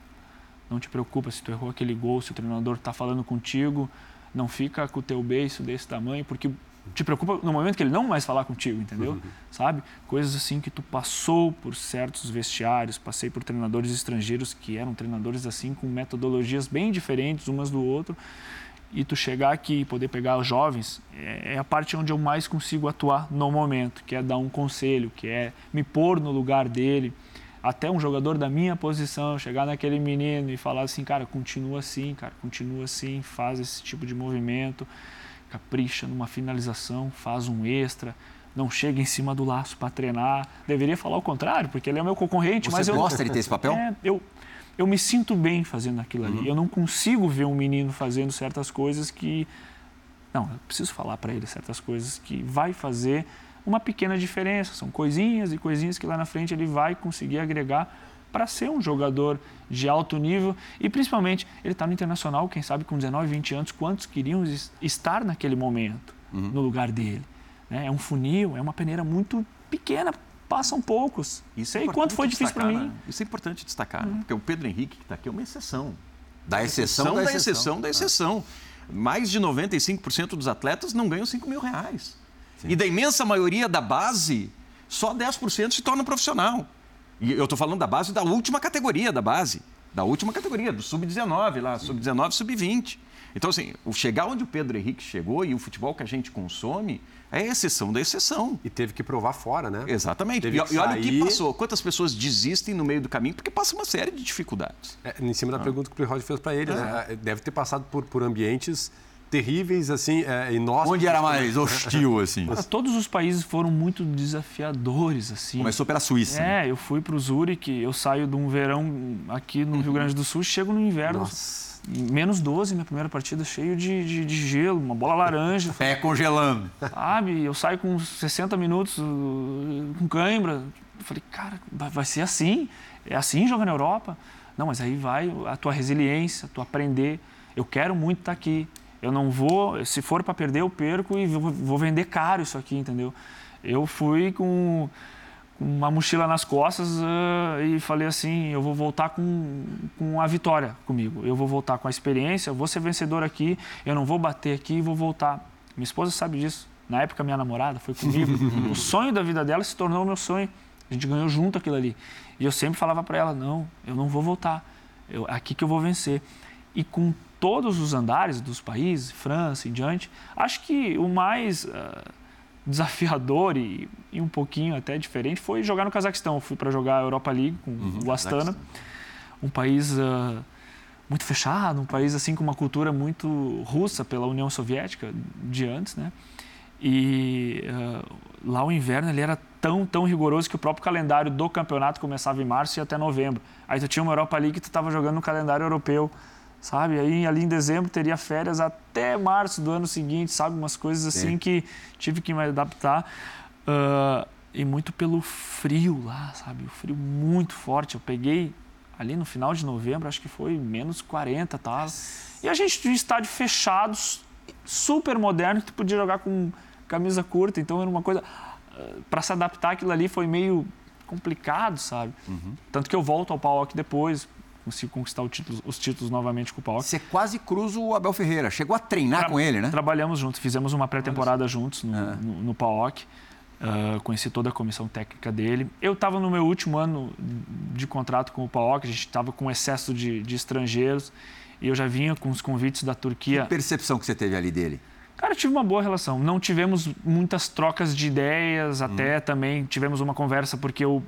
Não te preocupa se tu errou aquele gol, se o treinador está falando contigo, não fica com o teu beiço desse tamanho, porque te preocupa no momento que ele não mais falar contigo, entendeu? Uhum. Sabe? Coisas assim que tu passou por certos vestiários, passei por treinadores estrangeiros que eram treinadores assim com metodologias bem diferentes umas do outro. E tu chegar aqui e poder pegar os jovens é, é a parte onde eu mais consigo atuar no momento, que é dar um conselho, que é me pôr no lugar dele. Até um jogador da minha posição chegar naquele menino e falar assim, cara, continua assim, cara, continua assim, faz esse tipo de movimento capricha numa finalização, faz um extra, não chega em cima do laço para treinar. Deveria falar o contrário, porque ele é o meu concorrente. Você mas gosta eu, de ter esse papel? É, eu, eu me sinto bem fazendo aquilo ali. Uhum. Eu não consigo ver um menino fazendo certas coisas que. Não, eu preciso falar para ele certas coisas que vai fazer uma pequena diferença. São coisinhas e coisinhas que lá na frente ele vai conseguir agregar para ser um jogador de alto nível e principalmente ele está no internacional, quem sabe com 19, 20 anos, quantos queriam estar naquele momento uhum. no lugar dele? Né? É um funil, é uma peneira muito pequena, passam poucos. Isso é quanto foi difícil para mim. Né? Isso é importante destacar, uhum. porque o Pedro Henrique que está aqui é uma exceção. Da exceção, da, exceção, da exceção. Mais de 95% dos atletas não ganham 5 mil reais. Sim. E da imensa maioria da base só 10% se torna profissional. E eu estou falando da base da última categoria da base. Da última categoria, do sub-19 lá, sub-19, sub-20. Então, assim, o chegar onde o Pedro Henrique chegou e o futebol que a gente consome é exceção da exceção. E teve que provar fora, né? Exatamente. E, e, olha o que passou. Quantas pessoas desistem no meio do caminho porque passa uma série de dificuldades. É, em cima da ah. pergunta que o Plirod fez para ele, né? É. Deve ter passado por, por ambientes terríveis, assim, é, inóspitos. Onde era mais hostil, assim? todos os países foram muito desafiadores, assim. Começou pela Suíça. É, né? eu fui para o Zurich, eu saio de um verão aqui no Rio Grande do Sul, chego no inverno. Nossa. Menos 12, minha primeira partida, cheio de, de, de gelo, uma bola laranja. Pé congelando. Sabe? Eu saio com 60 minutos uh, com cãibra. Eu falei, cara, vai ser assim? É assim jogar na Europa? Não, mas aí vai a tua resiliência, a tua aprender. Eu quero muito estar aqui. Eu não vou, se for para perder, eu perco e vou, vender caro isso aqui, entendeu? Eu fui com, com uma mochila nas costas uh, e falei assim: eu vou voltar com, com a vitória comigo. Eu vou voltar com a experiência, eu vou ser vencedor aqui, eu não vou bater aqui e vou voltar. Minha esposa sabe disso. Na época, minha namorada foi comigo. o sonho da vida dela se tornou o meu sonho. A gente ganhou junto aquilo ali. E eu sempre falava para ela: não, eu não vou voltar. Eu, aqui que eu vou vencer. E com todos os andares dos países, França em diante, acho que o mais uh, desafiador e, e, um pouquinho até diferente foi jogar no Cazaquistão. Eu fui para jogar a Europa League com uhum, o Astana, um país uh, muito fechado, um país assim com uma cultura muito russa pela União Soviética de antes, né? E uh, lá o inverno ele era tão, tão rigoroso que o próprio calendário do campeonato começava em março e até novembro. Aí tu tinha uma Europa League que tu estava jogando no calendário europeu sabe? Aí ali em dezembro teria férias até março do ano seguinte, sabe? Umas coisas assim Sim. que tive que me adaptar. Uh, e muito pelo frio lá, sabe? O frio muito forte. Eu peguei ali no final de novembro, acho que foi menos 40 tal. E a gente tinha estádio fechado, super moderno, que tu podia jogar com camisa curta. Então era uma coisa. Uh, para se adaptar aquilo ali foi meio complicado, sabe? Uhum. Tanto que eu volto ao PAOC depois, consigo conquistar título, os títulos novamente com o PAOK. Você quase cruza o Abel Ferreira. Chegou a treinar Tra com ele, né? Trabalhamos juntos, fizemos uma pré-temporada juntos no, é. no, no PAOK. Uh, conheci toda a comissão técnica dele. Eu estava no meu último ano de contrato com o PAOK, a gente estava com excesso de, de, estrangeiros e eu já vinha com os convites da Turquia. Que percepção que você teve ali dele? Cara, eu tive uma boa relação. Não tivemos muitas trocas de ideias, até hum. também tivemos uma conversa porque eu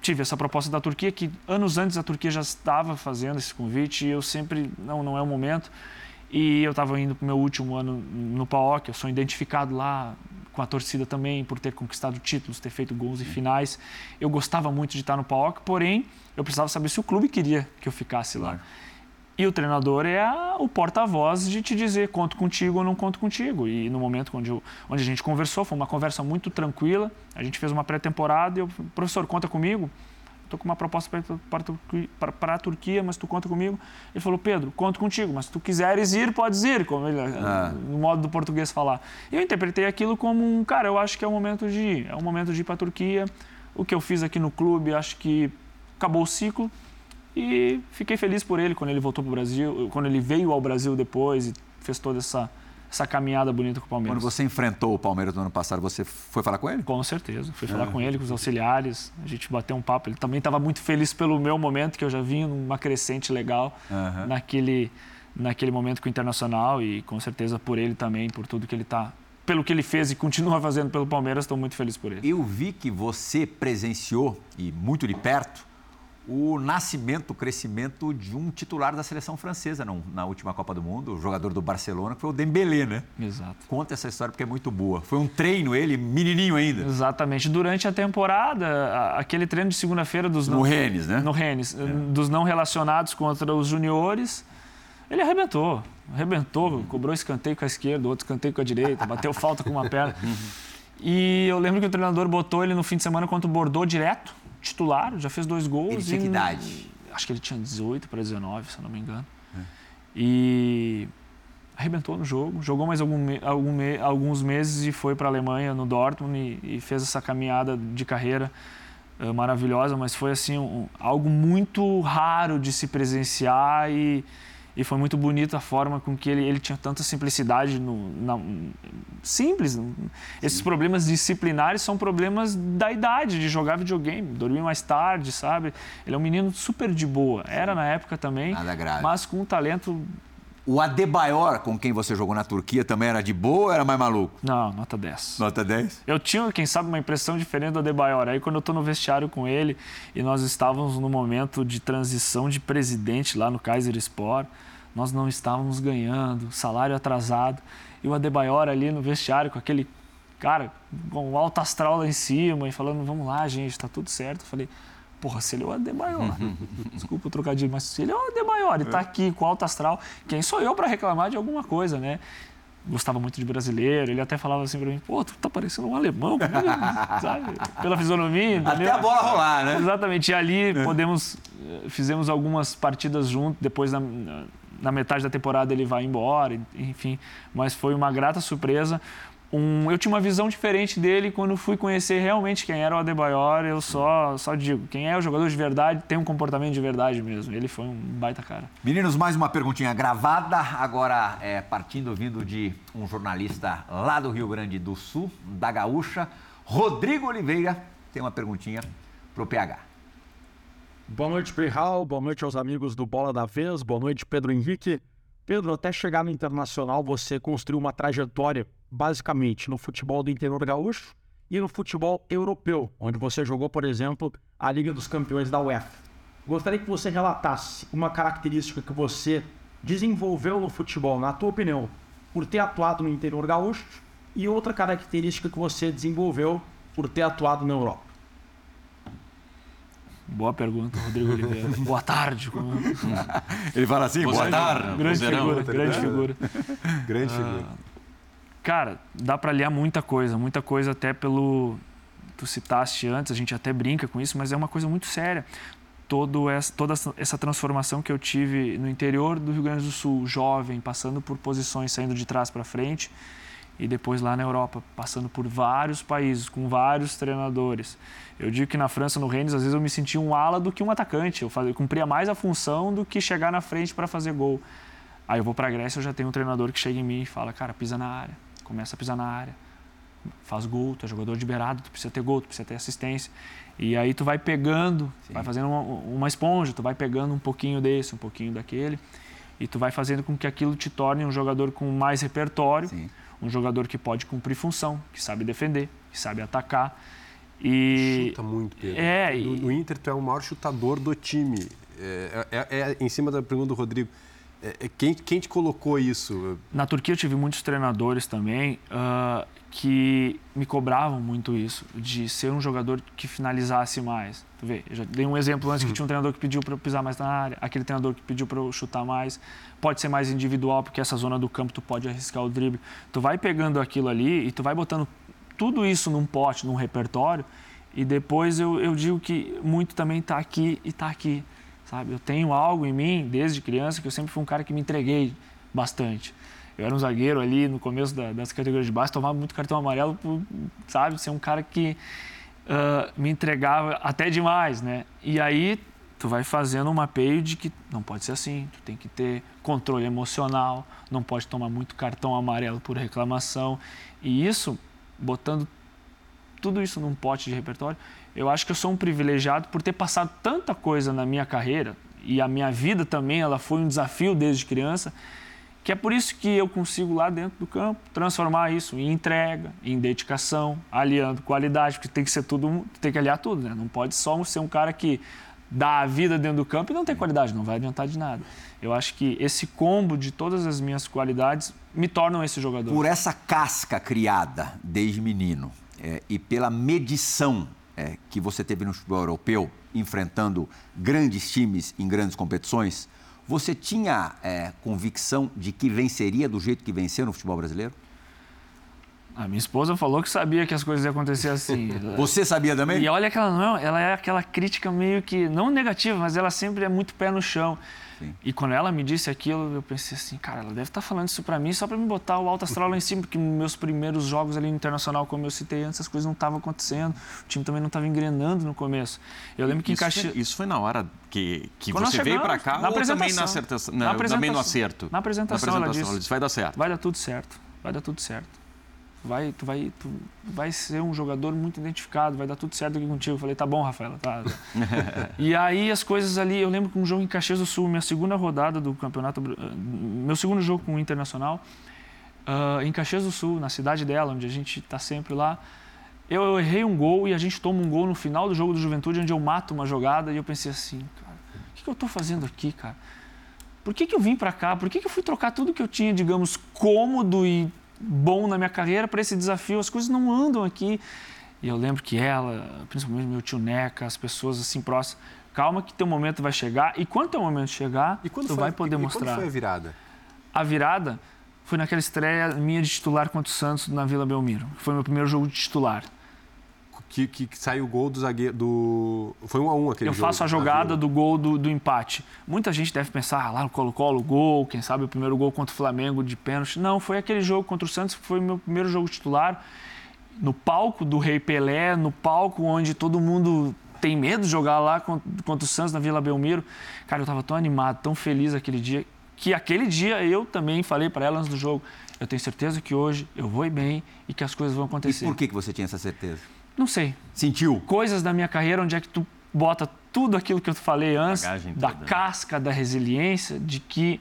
tive essa proposta da Turquia, que anos antes a Turquia já estava fazendo esse convite e eu sempre, não, não é o momento. E eu estava indo para o meu último ano no PAOK, eu sou identificado lá com a torcida também por ter conquistado títulos, ter feito gols e finais. Eu gostava muito de estar no PAOK, porém eu precisava saber se o clube queria que eu ficasse lá. E o treinador é a, o porta-voz de te dizer conto contigo ou não conto contigo. E no momento onde, eu, onde a gente conversou, foi uma conversa muito tranquila. A gente fez uma pré-temporada e eu, professor, conta comigo. Estou com uma proposta para a Turquia, mas tu conta comigo. Ele falou, Pedro, conto contigo, mas se tu quiseres ir, podes ir, como ele, ah. no modo do português falar. E eu interpretei aquilo como um, cara, eu acho que é o momento de ir. É o momento de ir para a Turquia. O que eu fiz aqui no clube, acho que acabou o ciclo e fiquei feliz por ele quando ele voltou para o Brasil, quando ele veio ao Brasil depois e fez toda essa, essa caminhada bonita com o Palmeiras. Quando você enfrentou o Palmeiras no ano passado, você foi falar com ele? Com certeza. Fui falar é. com ele, com os auxiliares. A gente bateu um papo. Ele também estava muito feliz pelo meu momento, que eu já vinha numa crescente legal uhum. naquele, naquele momento com o Internacional e com certeza por ele também, por tudo que ele está pelo que ele fez e continua fazendo pelo Palmeiras, estou muito feliz por ele. Eu vi que você presenciou, e muito de perto, o nascimento, o crescimento de um titular da seleção francesa não, na última Copa do Mundo, o jogador do Barcelona, que foi o Dembélé, né? Exato. Conta essa história porque é muito boa. Foi um treino ele, menininho ainda. Exatamente. Durante a temporada, aquele treino de segunda-feira dos... No não, Rennes, né? No Rennes. É. Dos não relacionados contra os juniores, ele arrebentou. Arrebentou, cobrou escanteio com a esquerda, outro escanteio com a direita, bateu falta com uma perna. E eu lembro que o treinador botou ele no fim de semana contra o Bordeaux direto titular, já fez dois gols. Ele tinha que idade? Acho que ele tinha 18 para 19, se eu não me engano. É. E arrebentou no jogo, jogou mais algum, algum alguns meses e foi para a Alemanha, no Dortmund, e, e, fez essa caminhada de carreira uh, maravilhosa, mas foi assim um, algo muito raro de se presenciar e, e foi muito bonita a forma com que ele, ele tinha tanta simplicidade no, na, simples. Esses Sim. problemas disciplinares são problemas da idade de jogar videogame, dormir mais tarde, sabe? Ele é um menino super de boa. Era na época também, Nada grave. mas com um talento o Adebayor, com quem você jogou na Turquia, também era de boa ou era mais maluco? Não, nota 10. Nota 10? Eu tinha, quem sabe, uma impressão diferente do Adebayor. Aí quando eu estou no vestiário com ele e nós estávamos no momento de transição de presidente lá no Kaiser Sport, nós não estávamos ganhando, salário atrasado. E o Adebayor ali no vestiário com aquele cara com o alto astral lá em cima e falando, vamos lá, gente, está tudo certo. Eu falei, Porra, se ele é o Adebayor. Desculpa o trocadilho, mas se ele é o Adebayor e tá aqui com alto astral, quem sou eu para reclamar de alguma coisa, né? Gostava muito de brasileiro, ele até falava assim para mim, pô, tu tá parecendo um alemão, sabe? Pela fisionomia, entendeu? Até a bola rolar, né? Exatamente, e ali é. podemos, eh, fizemos algumas partidas juntos, depois na, na metade da temporada ele vai embora, enfim, mas foi uma grata surpresa, um, eu tinha uma visão diferente dele quando fui conhecer realmente quem era o Adebayor. Eu só, só digo, quem é o jogador de verdade tem um comportamento de verdade mesmo. Ele foi um baita cara. Meninos, mais uma perguntinha gravada, agora é, partindo vindo de um jornalista lá do Rio Grande do Sul, da Gaúcha, Rodrigo Oliveira, tem uma perguntinha pro PH. Boa noite, Pirral. Boa noite aos amigos do Bola da Vez. Boa noite, Pedro Henrique. Pedro, até chegar no Internacional, você construiu uma trajetória basicamente no futebol do interior gaúcho e no futebol europeu, onde você jogou, por exemplo, a Liga dos Campeões da UEFA. Gostaria que você relatasse uma característica que você desenvolveu no futebol, na tua opinião, por ter atuado no interior gaúcho e outra característica que você desenvolveu por ter atuado na Europa. Boa pergunta, Rodrigo Oliveira. boa tarde. Ele fala assim, boa tarde. Grande figura, grande figura. Grande figura. Cara, dá para aliar muita coisa, muita coisa até pelo. Tu citaste antes, a gente até brinca com isso, mas é uma coisa muito séria. Todo essa, toda essa transformação que eu tive no interior do Rio Grande do Sul, jovem, passando por posições saindo de trás para frente, e depois lá na Europa, passando por vários países, com vários treinadores. Eu digo que na França, no Rennes, às vezes eu me sentia um ala do que um atacante. Eu, fazia, eu cumpria mais a função do que chegar na frente para fazer gol. Aí eu vou para a Grécia, eu já tenho um treinador que chega em mim e fala, cara, pisa na área começa a pisar na área, faz gol, tu é jogador de beirado, tu precisa ter gol, tu precisa ter assistência. E aí tu vai pegando, Sim. vai fazendo uma, uma, esponja, tu vai pegando um pouquinho desse, um pouquinho daquele, e tu vai fazendo com que aquilo te torne um jogador com mais repertório, Sim. Um jogador que pode cumprir função, que sabe defender, que sabe atacar. E... Chuta muito, Pedro. É, no, no Inter, tu é o maior chutador do time. É, é, é, em cima da pergunta do Rodrigo. É, é, quem, quem te colocou isso? Na Turquia eu tive muitos treinadores também uh, que me cobravam muito isso, de ser um jogador que finalizasse mais. Tu vê, eu já dei um exemplo antes que tinha um treinador que pediu para eu pisar mais na área, aquele treinador que pediu para eu chutar mais. Pode ser mais individual, porque essa zona do campo tu pode arriscar o drible. Tu vai pegando aquilo ali e tu vai botando tudo isso num pote, num repertório, e depois eu, eu digo que muito também está aqui e está aqui sabe? Eu tenho algo em mim desde criança que eu sempre fui um cara que me entreguei bastante. Eu era um zagueiro ali no começo da, das categorias de base, tomava muito cartão amarelo por, sabe, ser um cara que uh, me entregava até demais, né? E aí tu vai fazendo um mapeio de que não pode ser assim, tu tem que ter controle emocional, não pode tomar muito cartão amarelo por reclamação. E isso, botando tudo isso num pote de repertório, eu acho que eu sou um privilegiado por ter passado tanta coisa na minha carreira e a minha vida também, ela foi um desafio desde criança, que é por isso que eu consigo lá dentro do campo transformar isso em entrega, em dedicação, aliando qualidade, porque tem que ser tudo, tem que aliar tudo, né? Não pode só ser um cara que dá a vida dentro do campo e não tem qualidade, não vai adiantar de nada. Eu acho que esse combo de todas as minhas qualidades me tornam esse jogador. Por essa casca criada desde menino é, e pela medição é, que você teve no futebol europeu, enfrentando grandes times em grandes competições, você tinha é, convicção de que venceria do jeito que venceu no futebol brasileiro? A minha esposa falou que sabia que as coisas iam acontecer assim. Você sabia também? E olha que ela não, ela é aquela crítica meio que não negativa, mas ela sempre é muito pé no chão. Sim. E quando ela me disse aquilo, eu pensei assim, cara, ela deve estar tá falando isso para mim só para me botar o alto astral lá em cima, porque nos meus primeiros jogos ali no internacional, como eu citei antes, as coisas não estavam acontecendo, o time também não estava engrenando no começo. Eu lembro que isso, em Caxias... Isso foi na hora que, que você veio para cá na ou também na na, na também no acerto? Na apresentação, na apresentação ela, disse, ela disse, vai dar certo. Vai dar tudo certo, vai dar tudo certo vai, tu vai, tu vai ser um jogador muito identificado, vai dar tudo certo aqui contigo. Eu falei, tá bom, Rafaela, tá. e aí as coisas ali, eu lembro que um jogo em Caxias do Sul, minha segunda rodada do campeonato, eh, meu segundo jogo com o Internacional, uh, em Caxias do Sul, na cidade dela, onde a gente está sempre lá, eu, eu, errei um gol e a gente toma um gol no final do jogo do Juventude, onde eu mato uma jogada e eu pensei assim, cara, o que, que eu estou fazendo aqui, cara? Por que, que eu vim para cá? Por que, que eu fui trocar tudo que eu tinha, digamos, cômodo e bom na minha carreira para esse desafio. As coisas não andam aqui. E eu lembro que ela, principalmente meu tio Neca, as pessoas assim próximas, calma que teu momento vai chegar. E quando teu momento chegar, e tu foi, vai poder e, mostrar. E quando foi a virada? A virada foi naquela estreia minha de titular contra o Santos na Vila Belmiro. Foi meu primeiro jogo de titular que, que, que saiu o gol do zagueiro. Do... Foi um a um aquele Eu jogo. faço a jogada do gol do, do, empate. Muita gente deve pensar, ah, lá no Colo-Colo, gol, quem sabe o primeiro gol contra o Flamengo de pênalti. Não, foi aquele jogo contra o Santos que foi meu primeiro jogo titular. No palco do Rei Pelé, no palco onde todo mundo tem medo de jogar lá contra o Santos na Vila Belmiro. Cara, eu estava tão animado, tão feliz aquele dia, que aquele dia eu também falei para ela antes do jogo, eu tenho certeza que hoje eu vou ir bem e que as coisas vão acontecer. E por que, que você tinha essa certeza? Não sei. Sentiu? Coisas da minha carreira onde é que tu bota tudo aquilo que eu falei antes, da casca, da resiliência, de que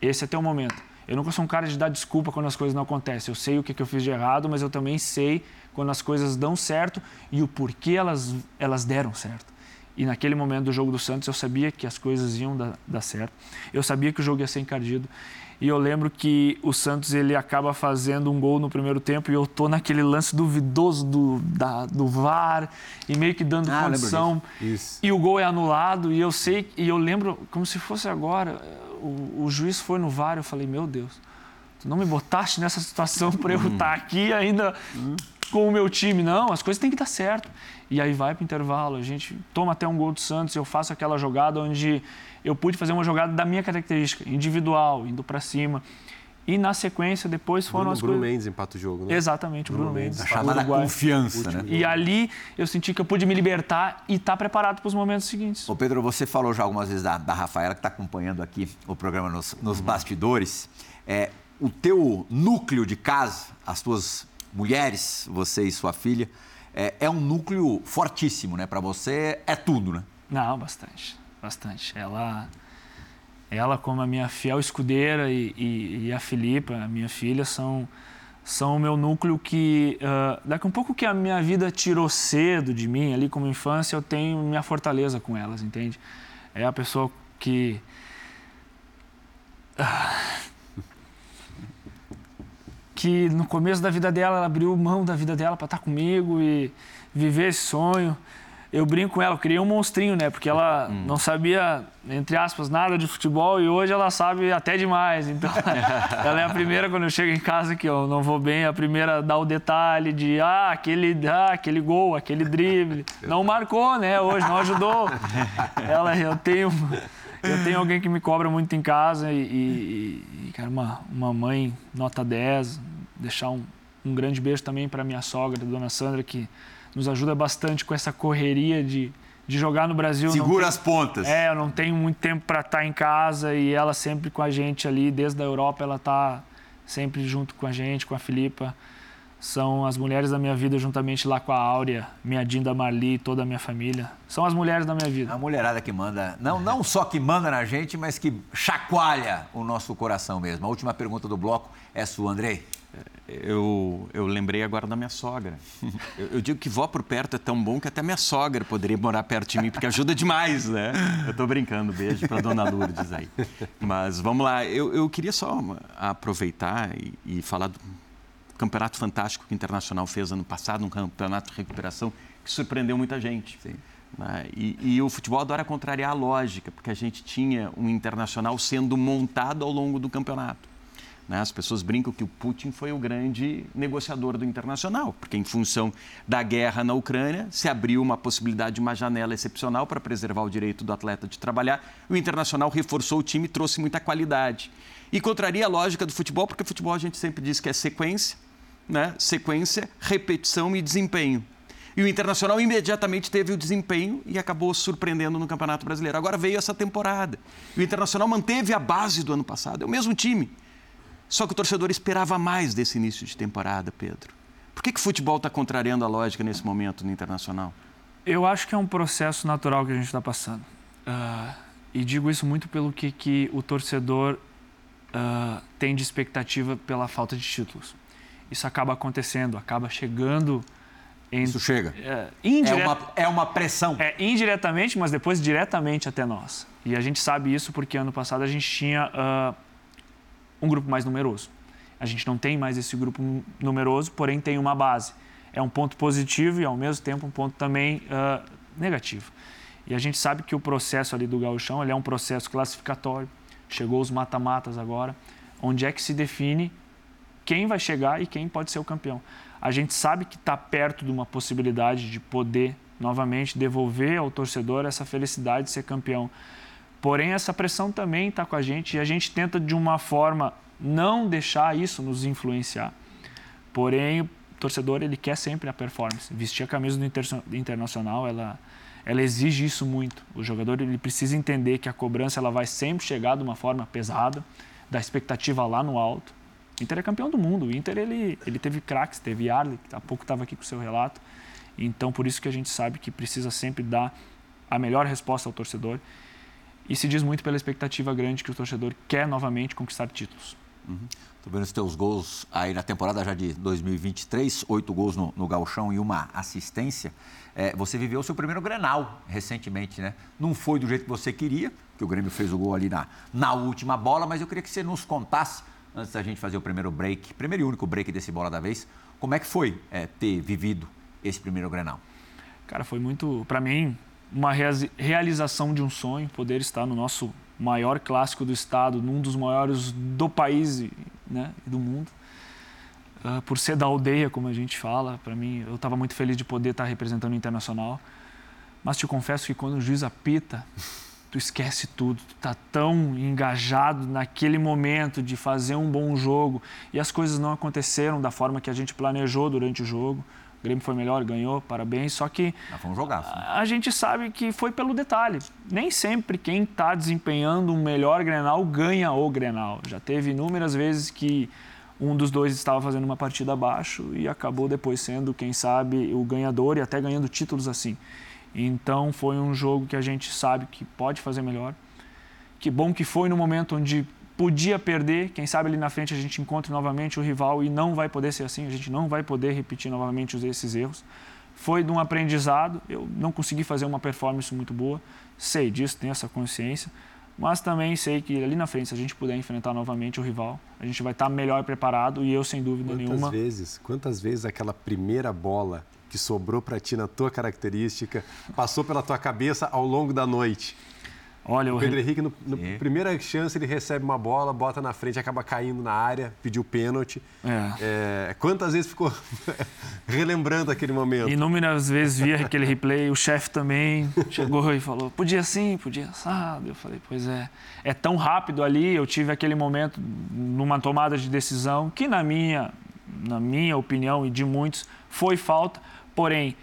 esse é teu momento. Eu nunca sou um cara de dar desculpa quando as coisas não acontecem. Eu sei o que, que eu fiz de errado, mas eu também sei quando as coisas dão certo e o porquê elas, elas deram certo. E naquele momento do jogo do Santos, eu sabia que as coisas iam dar, dar certo. Eu sabia que o jogo ia ser encardido. E eu lembro que o Santos ele acaba fazendo um gol no primeiro tempo e eu tô naquele lance duvidoso do, da, do VAR e meio que dando ah, condição. E o gol é anulado e eu sei e eu lembro como se fosse agora. O, o juiz foi no VAR, eu falei, meu Deus, tu não me botaste nessa situação para eu estar tá aqui ainda com o meu time. Não, as coisas têm que dar certo. E aí vai para o intervalo, a gente toma até um gol do Santos, eu faço aquela jogada onde eu pude fazer uma jogada da minha característica, individual, indo para cima. E na sequência, depois foram Bruno, as Bruno coisas... Mendes empata o jogo, né? Exatamente, o Bruno, Bruno Mendes. A chamada confiança, né? E ali eu senti que eu pude me libertar e estar tá preparado para os momentos seguintes. Ô Pedro, você falou já algumas vezes da, da Rafaela, que está acompanhando aqui o programa nos, nos uhum. bastidores. É, o teu núcleo de casa, as tuas mulheres, você e sua filha, é, é um núcleo fortíssimo, né? Para você é tudo, né? Não, bastante bastante. Ela, ela como a minha fiel escudeira e, e, e a Filipa, a minha filha, são, são o meu núcleo que, uh, daqui um pouco que a minha vida tirou cedo de mim, ali como infância, eu tenho minha fortaleza com elas, entende? É a pessoa que... Uh, que no começo da vida dela, ela abriu mão da vida dela para estar comigo e viver esse sonho eu brinco com ela, eu criei um monstrinho, né? Porque ela hum. não sabia, entre aspas, nada de futebol e hoje ela sabe até demais. Então, ela é a primeira, quando eu chego em casa, que eu não vou bem, a primeira a dar o detalhe de, ah, aquele, ah, aquele gol, aquele drible. Não marcou, né? Hoje, não ajudou. Ela, eu tenho... Eu tenho alguém que me cobra muito em casa e, e, e cara, uma, uma mãe nota 10. Deixar um, um grande beijo também para minha sogra, dona Sandra, que nos ajuda bastante com essa correria de, de jogar no Brasil. Segura as pontas. É, eu não tenho muito tempo para estar tá em casa e ela sempre com a gente ali, desde a Europa, ela está sempre junto com a gente, com a Filipa. São as mulheres da minha vida, juntamente lá com a Áurea, minha Dinda Marli, toda a minha família. São as mulheres da minha vida. A mulherada que manda, não, não só que manda na gente, mas que chacoalha o nosso coração mesmo. A última pergunta do bloco é sua, Andrei eu, eu lembrei agora da minha sogra. Eu, eu, digo que vó por perto é tão bom que até minha sogra poderia morar perto de mim, porque ajuda demais, né? Eu estou brincando, beijo para dona Lourdes aí. Mas vamos lá, eu, eu queria só aproveitar e, e falar do campeonato fantástico que o Internacional fez ano passado, um campeonato de recuperação que surpreendeu muita gente. Né? E, e, o futebol adora contrariar a lógica, porque a gente tinha um internacional sendo montado ao longo do campeonato. Né? As pessoas brincam que o Putin foi o grande negociador do internacional, porque em função da guerra na Ucrânia se abriu uma possibilidade de uma janela excepcional para preservar o direito do atleta de trabalhar. O internacional reforçou o time e trouxe muita qualidade. E contraria a lógica do futebol, porque o futebol a gente sempre diz que é sequência, né? sequência, repetição e desempenho. E o Internacional imediatamente teve o desempenho e acabou surpreendendo no Campeonato Brasileiro. Agora veio essa temporada. O Internacional manteve a base do ano passado, é o mesmo time. Só que o torcedor esperava mais desse início de temporada, Pedro. Por que, que o futebol está contrariando a lógica nesse momento no Internacional? Eu acho que é um processo natural que a gente está passando. Uh, e digo isso muito pelo que, que o torcedor uh, tem de expectativa pela falta de títulos. Isso acaba acontecendo, acaba chegando isso chega. É, indireta, é, uma, é uma pressão. É, indiretamente, mas depois diretamente até nós. E a gente sabe isso porque ano passado a gente tinha uh, um grupo mais numeroso. A gente não tem mais esse grupo numeroso, porém tem uma base. É um ponto positivo e, ao mesmo tempo, um ponto também uh, negativo. E a gente sabe que o processo ali do gauchão é um processo classificatório. Chegou os mata-matas agora, onde é que se define quem vai chegar e quem pode ser o campeão a gente sabe que está perto de uma possibilidade de poder novamente devolver ao torcedor essa felicidade de ser campeão. Porém, essa pressão também está com a gente e a gente tenta de uma forma não deixar isso nos influenciar. Porém, o torcedor ele quer sempre a performance. Vestir a camisa do inter internacional, ela, ela exige isso muito. O jogador ele precisa entender que a cobrança ela vai sempre chegar de uma forma pesada, da expectativa lá no alto. Inter é campeão do mundo. O Inter ele, ele teve craques, teve Arley, que há pouco estava aqui com o seu relato. Então, por isso que a gente sabe que precisa sempre dar a melhor resposta ao torcedor. E se diz muito pela expectativa grande que o torcedor quer novamente conquistar títulos. Uhum. Tô vendo os teus gols aí na temporada já de 2023, oito gols no, no galchão e uma assistência. É, você viveu o seu primeiro Grenal recentemente, né? Não foi do jeito que você queria, que o Grêmio fez o gol ali na, na última bola, mas eu queria que você nos contasse antes da gente fazer o primeiro break, primeiro e único break desse Bola da Vez, como é que foi é, ter vivido esse primeiro Grenal? Cara, foi muito, para mim, uma realização de um sonho, poder estar no nosso maior clássico do estado, num dos maiores do país né, e do mundo. Uh, por ser da aldeia, como a gente fala, para mim, eu estava muito feliz de poder estar representando o Internacional. Mas te confesso que quando o juiz apita, tu esquece tudo, tu tá tão engajado naquele momento de fazer um bom jogo e as coisas não aconteceram da forma que a gente planejou durante o jogo. O Grêmio foi melhor, ganhou, parabéns. Só que foi um jogaço, né? a, a gente sabe que foi pelo detalhe. Nem sempre quem está desempenhando um melhor Grenal ganha o Grenal. Já teve inúmeras vezes que um dos dois estava fazendo uma partida abaixo e acabou depois sendo, quem sabe, o ganhador e até ganhando títulos assim. Então foi um jogo que a gente sabe que pode fazer melhor. Que bom que foi no momento onde podia perder, quem sabe ali na frente a gente encontre novamente o rival e não vai poder ser assim, a gente não vai poder repetir novamente esses erros. Foi de um aprendizado, eu não consegui fazer uma performance muito boa, sei disso, tenho essa consciência, mas também sei que ali na frente, se a gente puder enfrentar novamente o rival, a gente vai estar melhor preparado e eu, sem dúvida quantas nenhuma. Vezes, quantas vezes aquela primeira bola que sobrou para ti na tua característica passou pela tua cabeça ao longo da noite? Olha, o Pedro Henrique, no, no é. primeira chance, ele recebe uma bola, bota na frente, acaba caindo na área, pediu pênalti. É. É, quantas vezes ficou relembrando aquele momento? Inúmeras vezes via aquele replay, o chefe também chegou e falou: podia sim, podia assado. Eu falei: pois é. É tão rápido ali, eu tive aquele momento numa tomada de decisão que, na minha, na minha opinião e de muitos, foi falta Porém,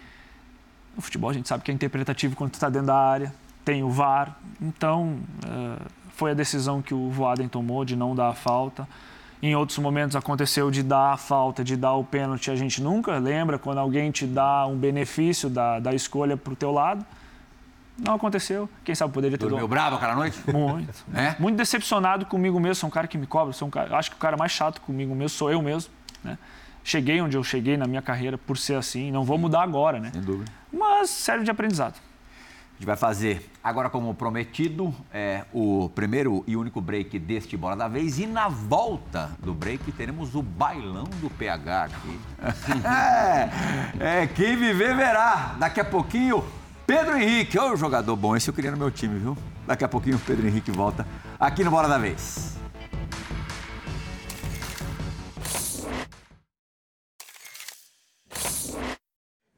no futebol a gente sabe que é interpretativo quando está dentro da área, tem o VAR. Então, uh, foi a decisão que o Voaden tomou de não dar a falta. Em outros momentos aconteceu de dar a falta, de dar o pênalti. A gente nunca lembra quando alguém te dá um benefício da, da escolha para o teu lado. Não aconteceu. Quem sabe poderia ter Dormiu bravo aquela noite? Muito. é? Muito decepcionado comigo mesmo. Sou um cara que me cobra. Sou um cara, acho que o cara mais chato comigo mesmo sou eu mesmo. Né? cheguei onde eu cheguei na minha carreira por ser assim. Não vou mudar agora, né? Sem dúvida. Mas serve de aprendizado. Gente vai fazer, agora como prometido, é, o primeiro e único break deste Bola da Vez. E na volta do break teremos o bailão do PH aqui. é, é, quem viver verá. Daqui a pouquinho, Pedro Henrique. Ô, jogador bom, esse eu queria no meu time, viu? Daqui a pouquinho o Pedro Henrique volta aqui no Bola da Vez.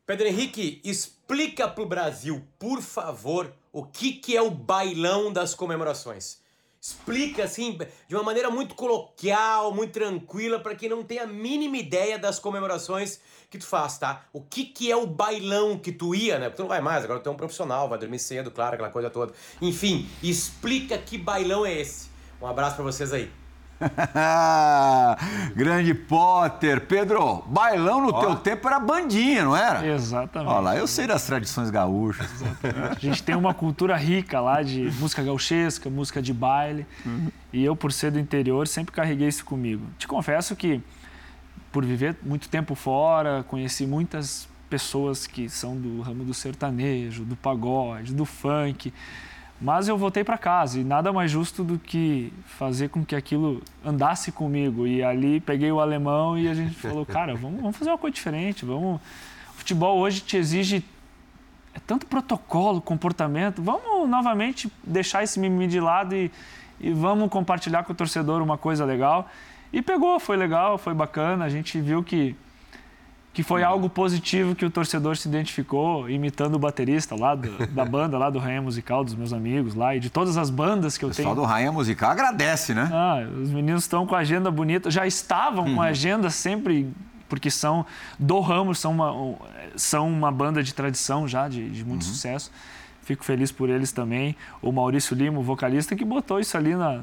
Pedro Henrique, explica pro Brasil, por favor, o que, que é o bailão das comemorações. Explica assim, de uma maneira muito coloquial, muito tranquila, para quem não tem a mínima ideia das comemorações que tu faz, tá? O que, que é o bailão que tu ia, né? Porque tu não vai mais, agora tu é um profissional, vai dormir cedo, claro, aquela coisa toda. Enfim, explica que bailão é esse. Um abraço para vocês aí. Grande Potter. Pedro, bailão no Ó. teu tempo era bandinha, não era? Exatamente. Olha lá, eu sei das tradições gaúchas. A gente tem uma cultura rica lá de música gauchesca, música de baile. Uhum. E eu, por ser do interior, sempre carreguei isso comigo. Te confesso que, por viver muito tempo fora, conheci muitas pessoas que são do ramo do sertanejo, do pagode, do funk. Mas eu voltei para casa e nada mais justo do que fazer com que aquilo andasse comigo. E ali peguei o alemão e a gente falou, cara, vamos, vamos fazer uma coisa diferente. Vamos... O futebol hoje te exige é tanto protocolo, comportamento. Vamos novamente deixar esse mimimi de lado e, e vamos compartilhar com o torcedor uma coisa legal. E pegou, foi legal, foi bacana. A gente viu que que foi algo positivo que o torcedor se identificou, imitando o baterista lá do, da banda, lá do Rainha Musical, dos meus amigos lá, e de todas as bandas que eu tenho. O pessoal do Rainha Musical agradece, né? Ah, os meninos estão com a agenda bonita, já estavam uhum. com a agenda sempre, porque são do ramo, são uma, são uma banda de tradição já, de, de muito uhum. sucesso. Fico feliz por eles também. O Maurício Lima, o vocalista, que botou isso ali na,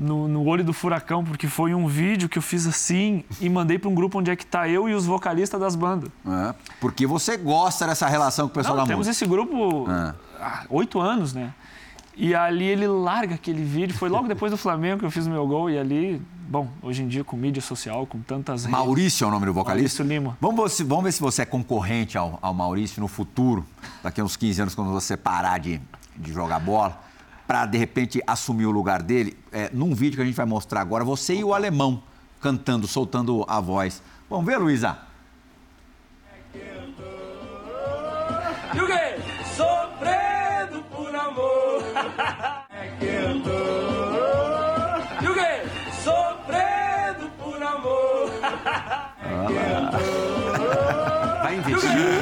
no, no, olho do furacão, porque foi um vídeo que eu fiz assim e mandei para um grupo onde é que tá eu e os vocalistas das bandas. É, porque você gosta dessa relação com o pessoal Não, da temos música. esse grupo é. há oito anos, né? E ali ele larga aquele vídeo. Foi logo depois do Flamengo que eu fiz o meu gol e ali, bom, hoje em dia com mídia social, com tantas redes. Maurício é o nome do vocalista? Maurício Lima. Vamos, vamos ver se você é concorrente ao, ao Maurício no futuro, daqui a uns 15 anos, quando você parar de, de jogar bola para de repente assumir o lugar dele, é, num vídeo que a gente vai mostrar agora, você e o alemão cantando, soltando a voz. Vamos ver, Luísa?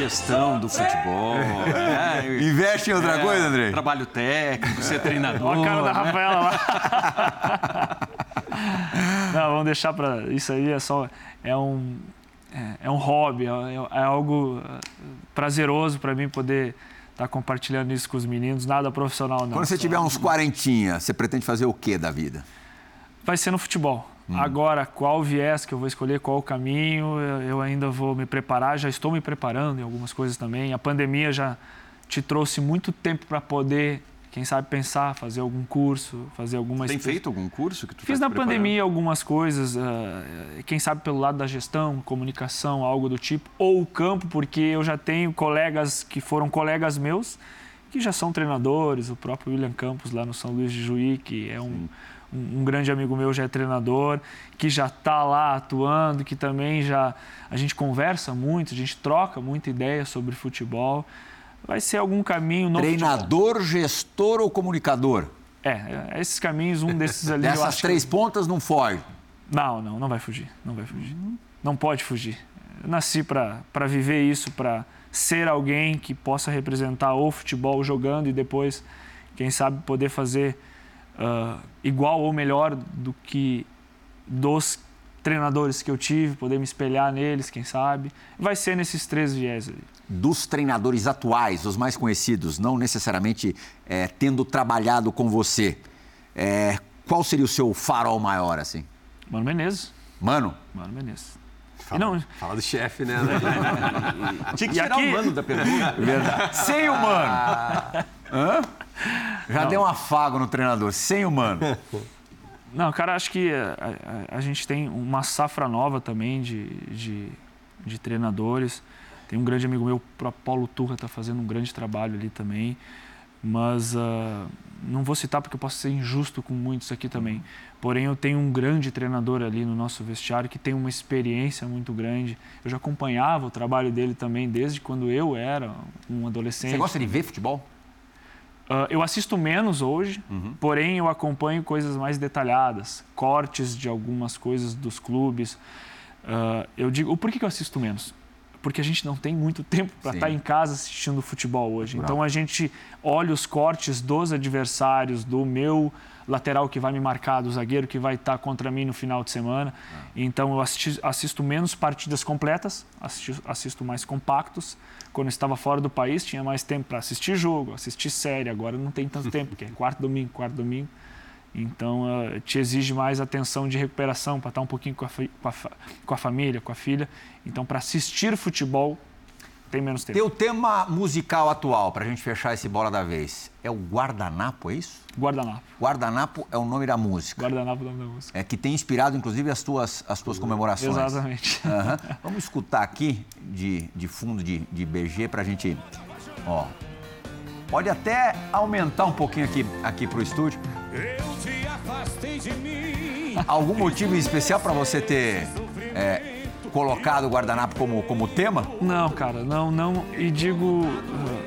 Gestão do futebol. É, Investe em outra é, coisa, André? Trabalho técnico, ser treinador. Olha a cara da né? Rafaela lá. Não, vamos deixar para. Isso aí é só. É um, é, é um hobby, é, é algo é, prazeroso para mim poder estar tá compartilhando isso com os meninos. Nada profissional, não. Quando você tiver uns quarentinha, você pretende fazer o que da vida? Vai ser no futebol. Hum. Agora, qual viés que eu vou escolher, qual o caminho, eu ainda vou me preparar. Já estou me preparando em algumas coisas também. A pandemia já te trouxe muito tempo para poder, quem sabe, pensar, fazer algum curso, fazer alguma... Tem feito algum curso que tu Fiz tá na pandemia algumas coisas, uh, quem sabe pelo lado da gestão, comunicação, algo do tipo, ou o campo, porque eu já tenho colegas que foram colegas meus, que já são treinadores, o próprio William Campos lá no São Luís de Juí, que é um, um, um grande amigo meu, já é treinador, que já está lá atuando, que também já... A gente conversa muito, a gente troca muita ideia sobre futebol vai ser algum caminho no Treinador, gestor ou comunicador? É, é, esses caminhos, um desses ali. Dessas três que... pontas não foge? Não, não, não vai fugir. Não vai fugir. Não pode fugir. Eu nasci para viver isso, para ser alguém que possa representar o futebol jogando e depois, quem sabe, poder fazer uh, igual ou melhor do que dos treinadores que eu tive, poder me espelhar neles, quem sabe. Vai ser nesses três viés ali dos treinadores atuais, os mais conhecidos, não necessariamente é, tendo trabalhado com você, é, qual seria o seu farol maior, assim? Mano Menezes. Mano? Mano Menezes. Fala, não... fala do chefe, né? Tinha que tirar aqui... o mano da pergunta. Verdade. Sem o mano. Hã? Já não. deu um afago no treinador. Sem o mano. Não, cara, acho que a, a, a gente tem uma safra nova também de, de, de treinadores. Tem um grande amigo meu, o Paulo Turra, está fazendo um grande trabalho ali também. Mas uh, não vou citar porque eu posso ser injusto com muitos aqui também. Porém, eu tenho um grande treinador ali no nosso vestiário que tem uma experiência muito grande. Eu já acompanhava o trabalho dele também desde quando eu era um adolescente. Você gosta de ver futebol? Uh, eu assisto menos hoje, uhum. porém eu acompanho coisas mais detalhadas, cortes de algumas coisas dos clubes. Uh, eu digo, por que, que eu assisto menos? porque a gente não tem muito tempo para estar em casa assistindo futebol hoje. Então a gente olha os cortes dos adversários, do meu lateral que vai me marcar, do zagueiro que vai estar contra mim no final de semana. Então eu assisti, assisto menos partidas completas, assisto, assisto mais compactos. Quando estava fora do país, tinha mais tempo para assistir jogo, assistir série. Agora não tem tanto tempo, porque é quarto domingo, quarto domingo. Então, uh, te exige mais atenção de recuperação para estar um pouquinho com a, com a, com a família, com a filha. Então, para assistir futebol, tem menos tempo. Teu tema musical atual, para a gente fechar esse bola da vez, é o Guardanapo, é isso? Guardanapo. Guardanapo é o nome da música. Guardanapo é o nome da música. É que tem inspirado, inclusive, as tuas, as tuas comemorações. Exatamente. Uhum. Vamos escutar aqui, de, de fundo de, de BG, para a gente. Ó. Pode até aumentar um pouquinho aqui, aqui para o estúdio. Eu te afastei de mim. Algum motivo especial para você ter é, colocado o guardanapo como, como tema? Não, cara, não, não. E digo,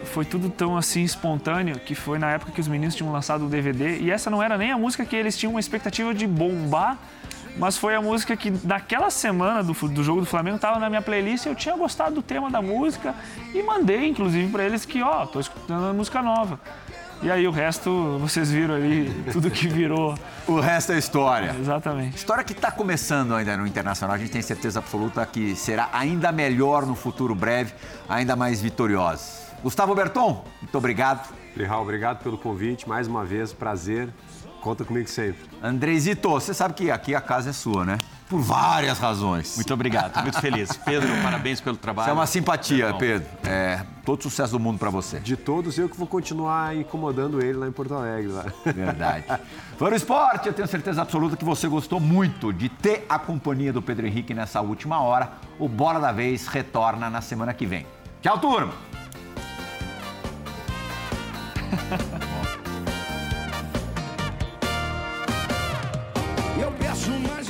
foi tudo tão assim espontâneo que foi na época que os meninos tinham lançado o DVD e essa não era nem a música que eles tinham uma expectativa de bombar mas foi a música que naquela semana do, do jogo do Flamengo estava na minha playlist. Eu tinha gostado do tema da música e mandei, inclusive, para eles que, ó, tô escutando música nova. E aí o resto, vocês viram ali tudo que virou. O resto é história. Exatamente. História que está começando ainda no Internacional. A gente tem certeza absoluta que será ainda melhor no futuro breve, ainda mais vitoriosa. Gustavo Berton, muito obrigado. Lihal, obrigado pelo convite. Mais uma vez, prazer. Conta comigo sempre. Andrezito, você sabe que aqui a casa é sua, né? Por várias razões. Muito obrigado, muito feliz. Pedro, parabéns pelo trabalho. Você é uma simpatia, Pedro. É, todo sucesso do mundo para você. De todos, eu que vou continuar incomodando ele lá em Porto Alegre. Lá. Verdade. Fã esporte, eu tenho certeza absoluta que você gostou muito de ter a companhia do Pedro Henrique nessa última hora. O Bora da Vez retorna na semana que vem. Tchau, turma! Eu peço mais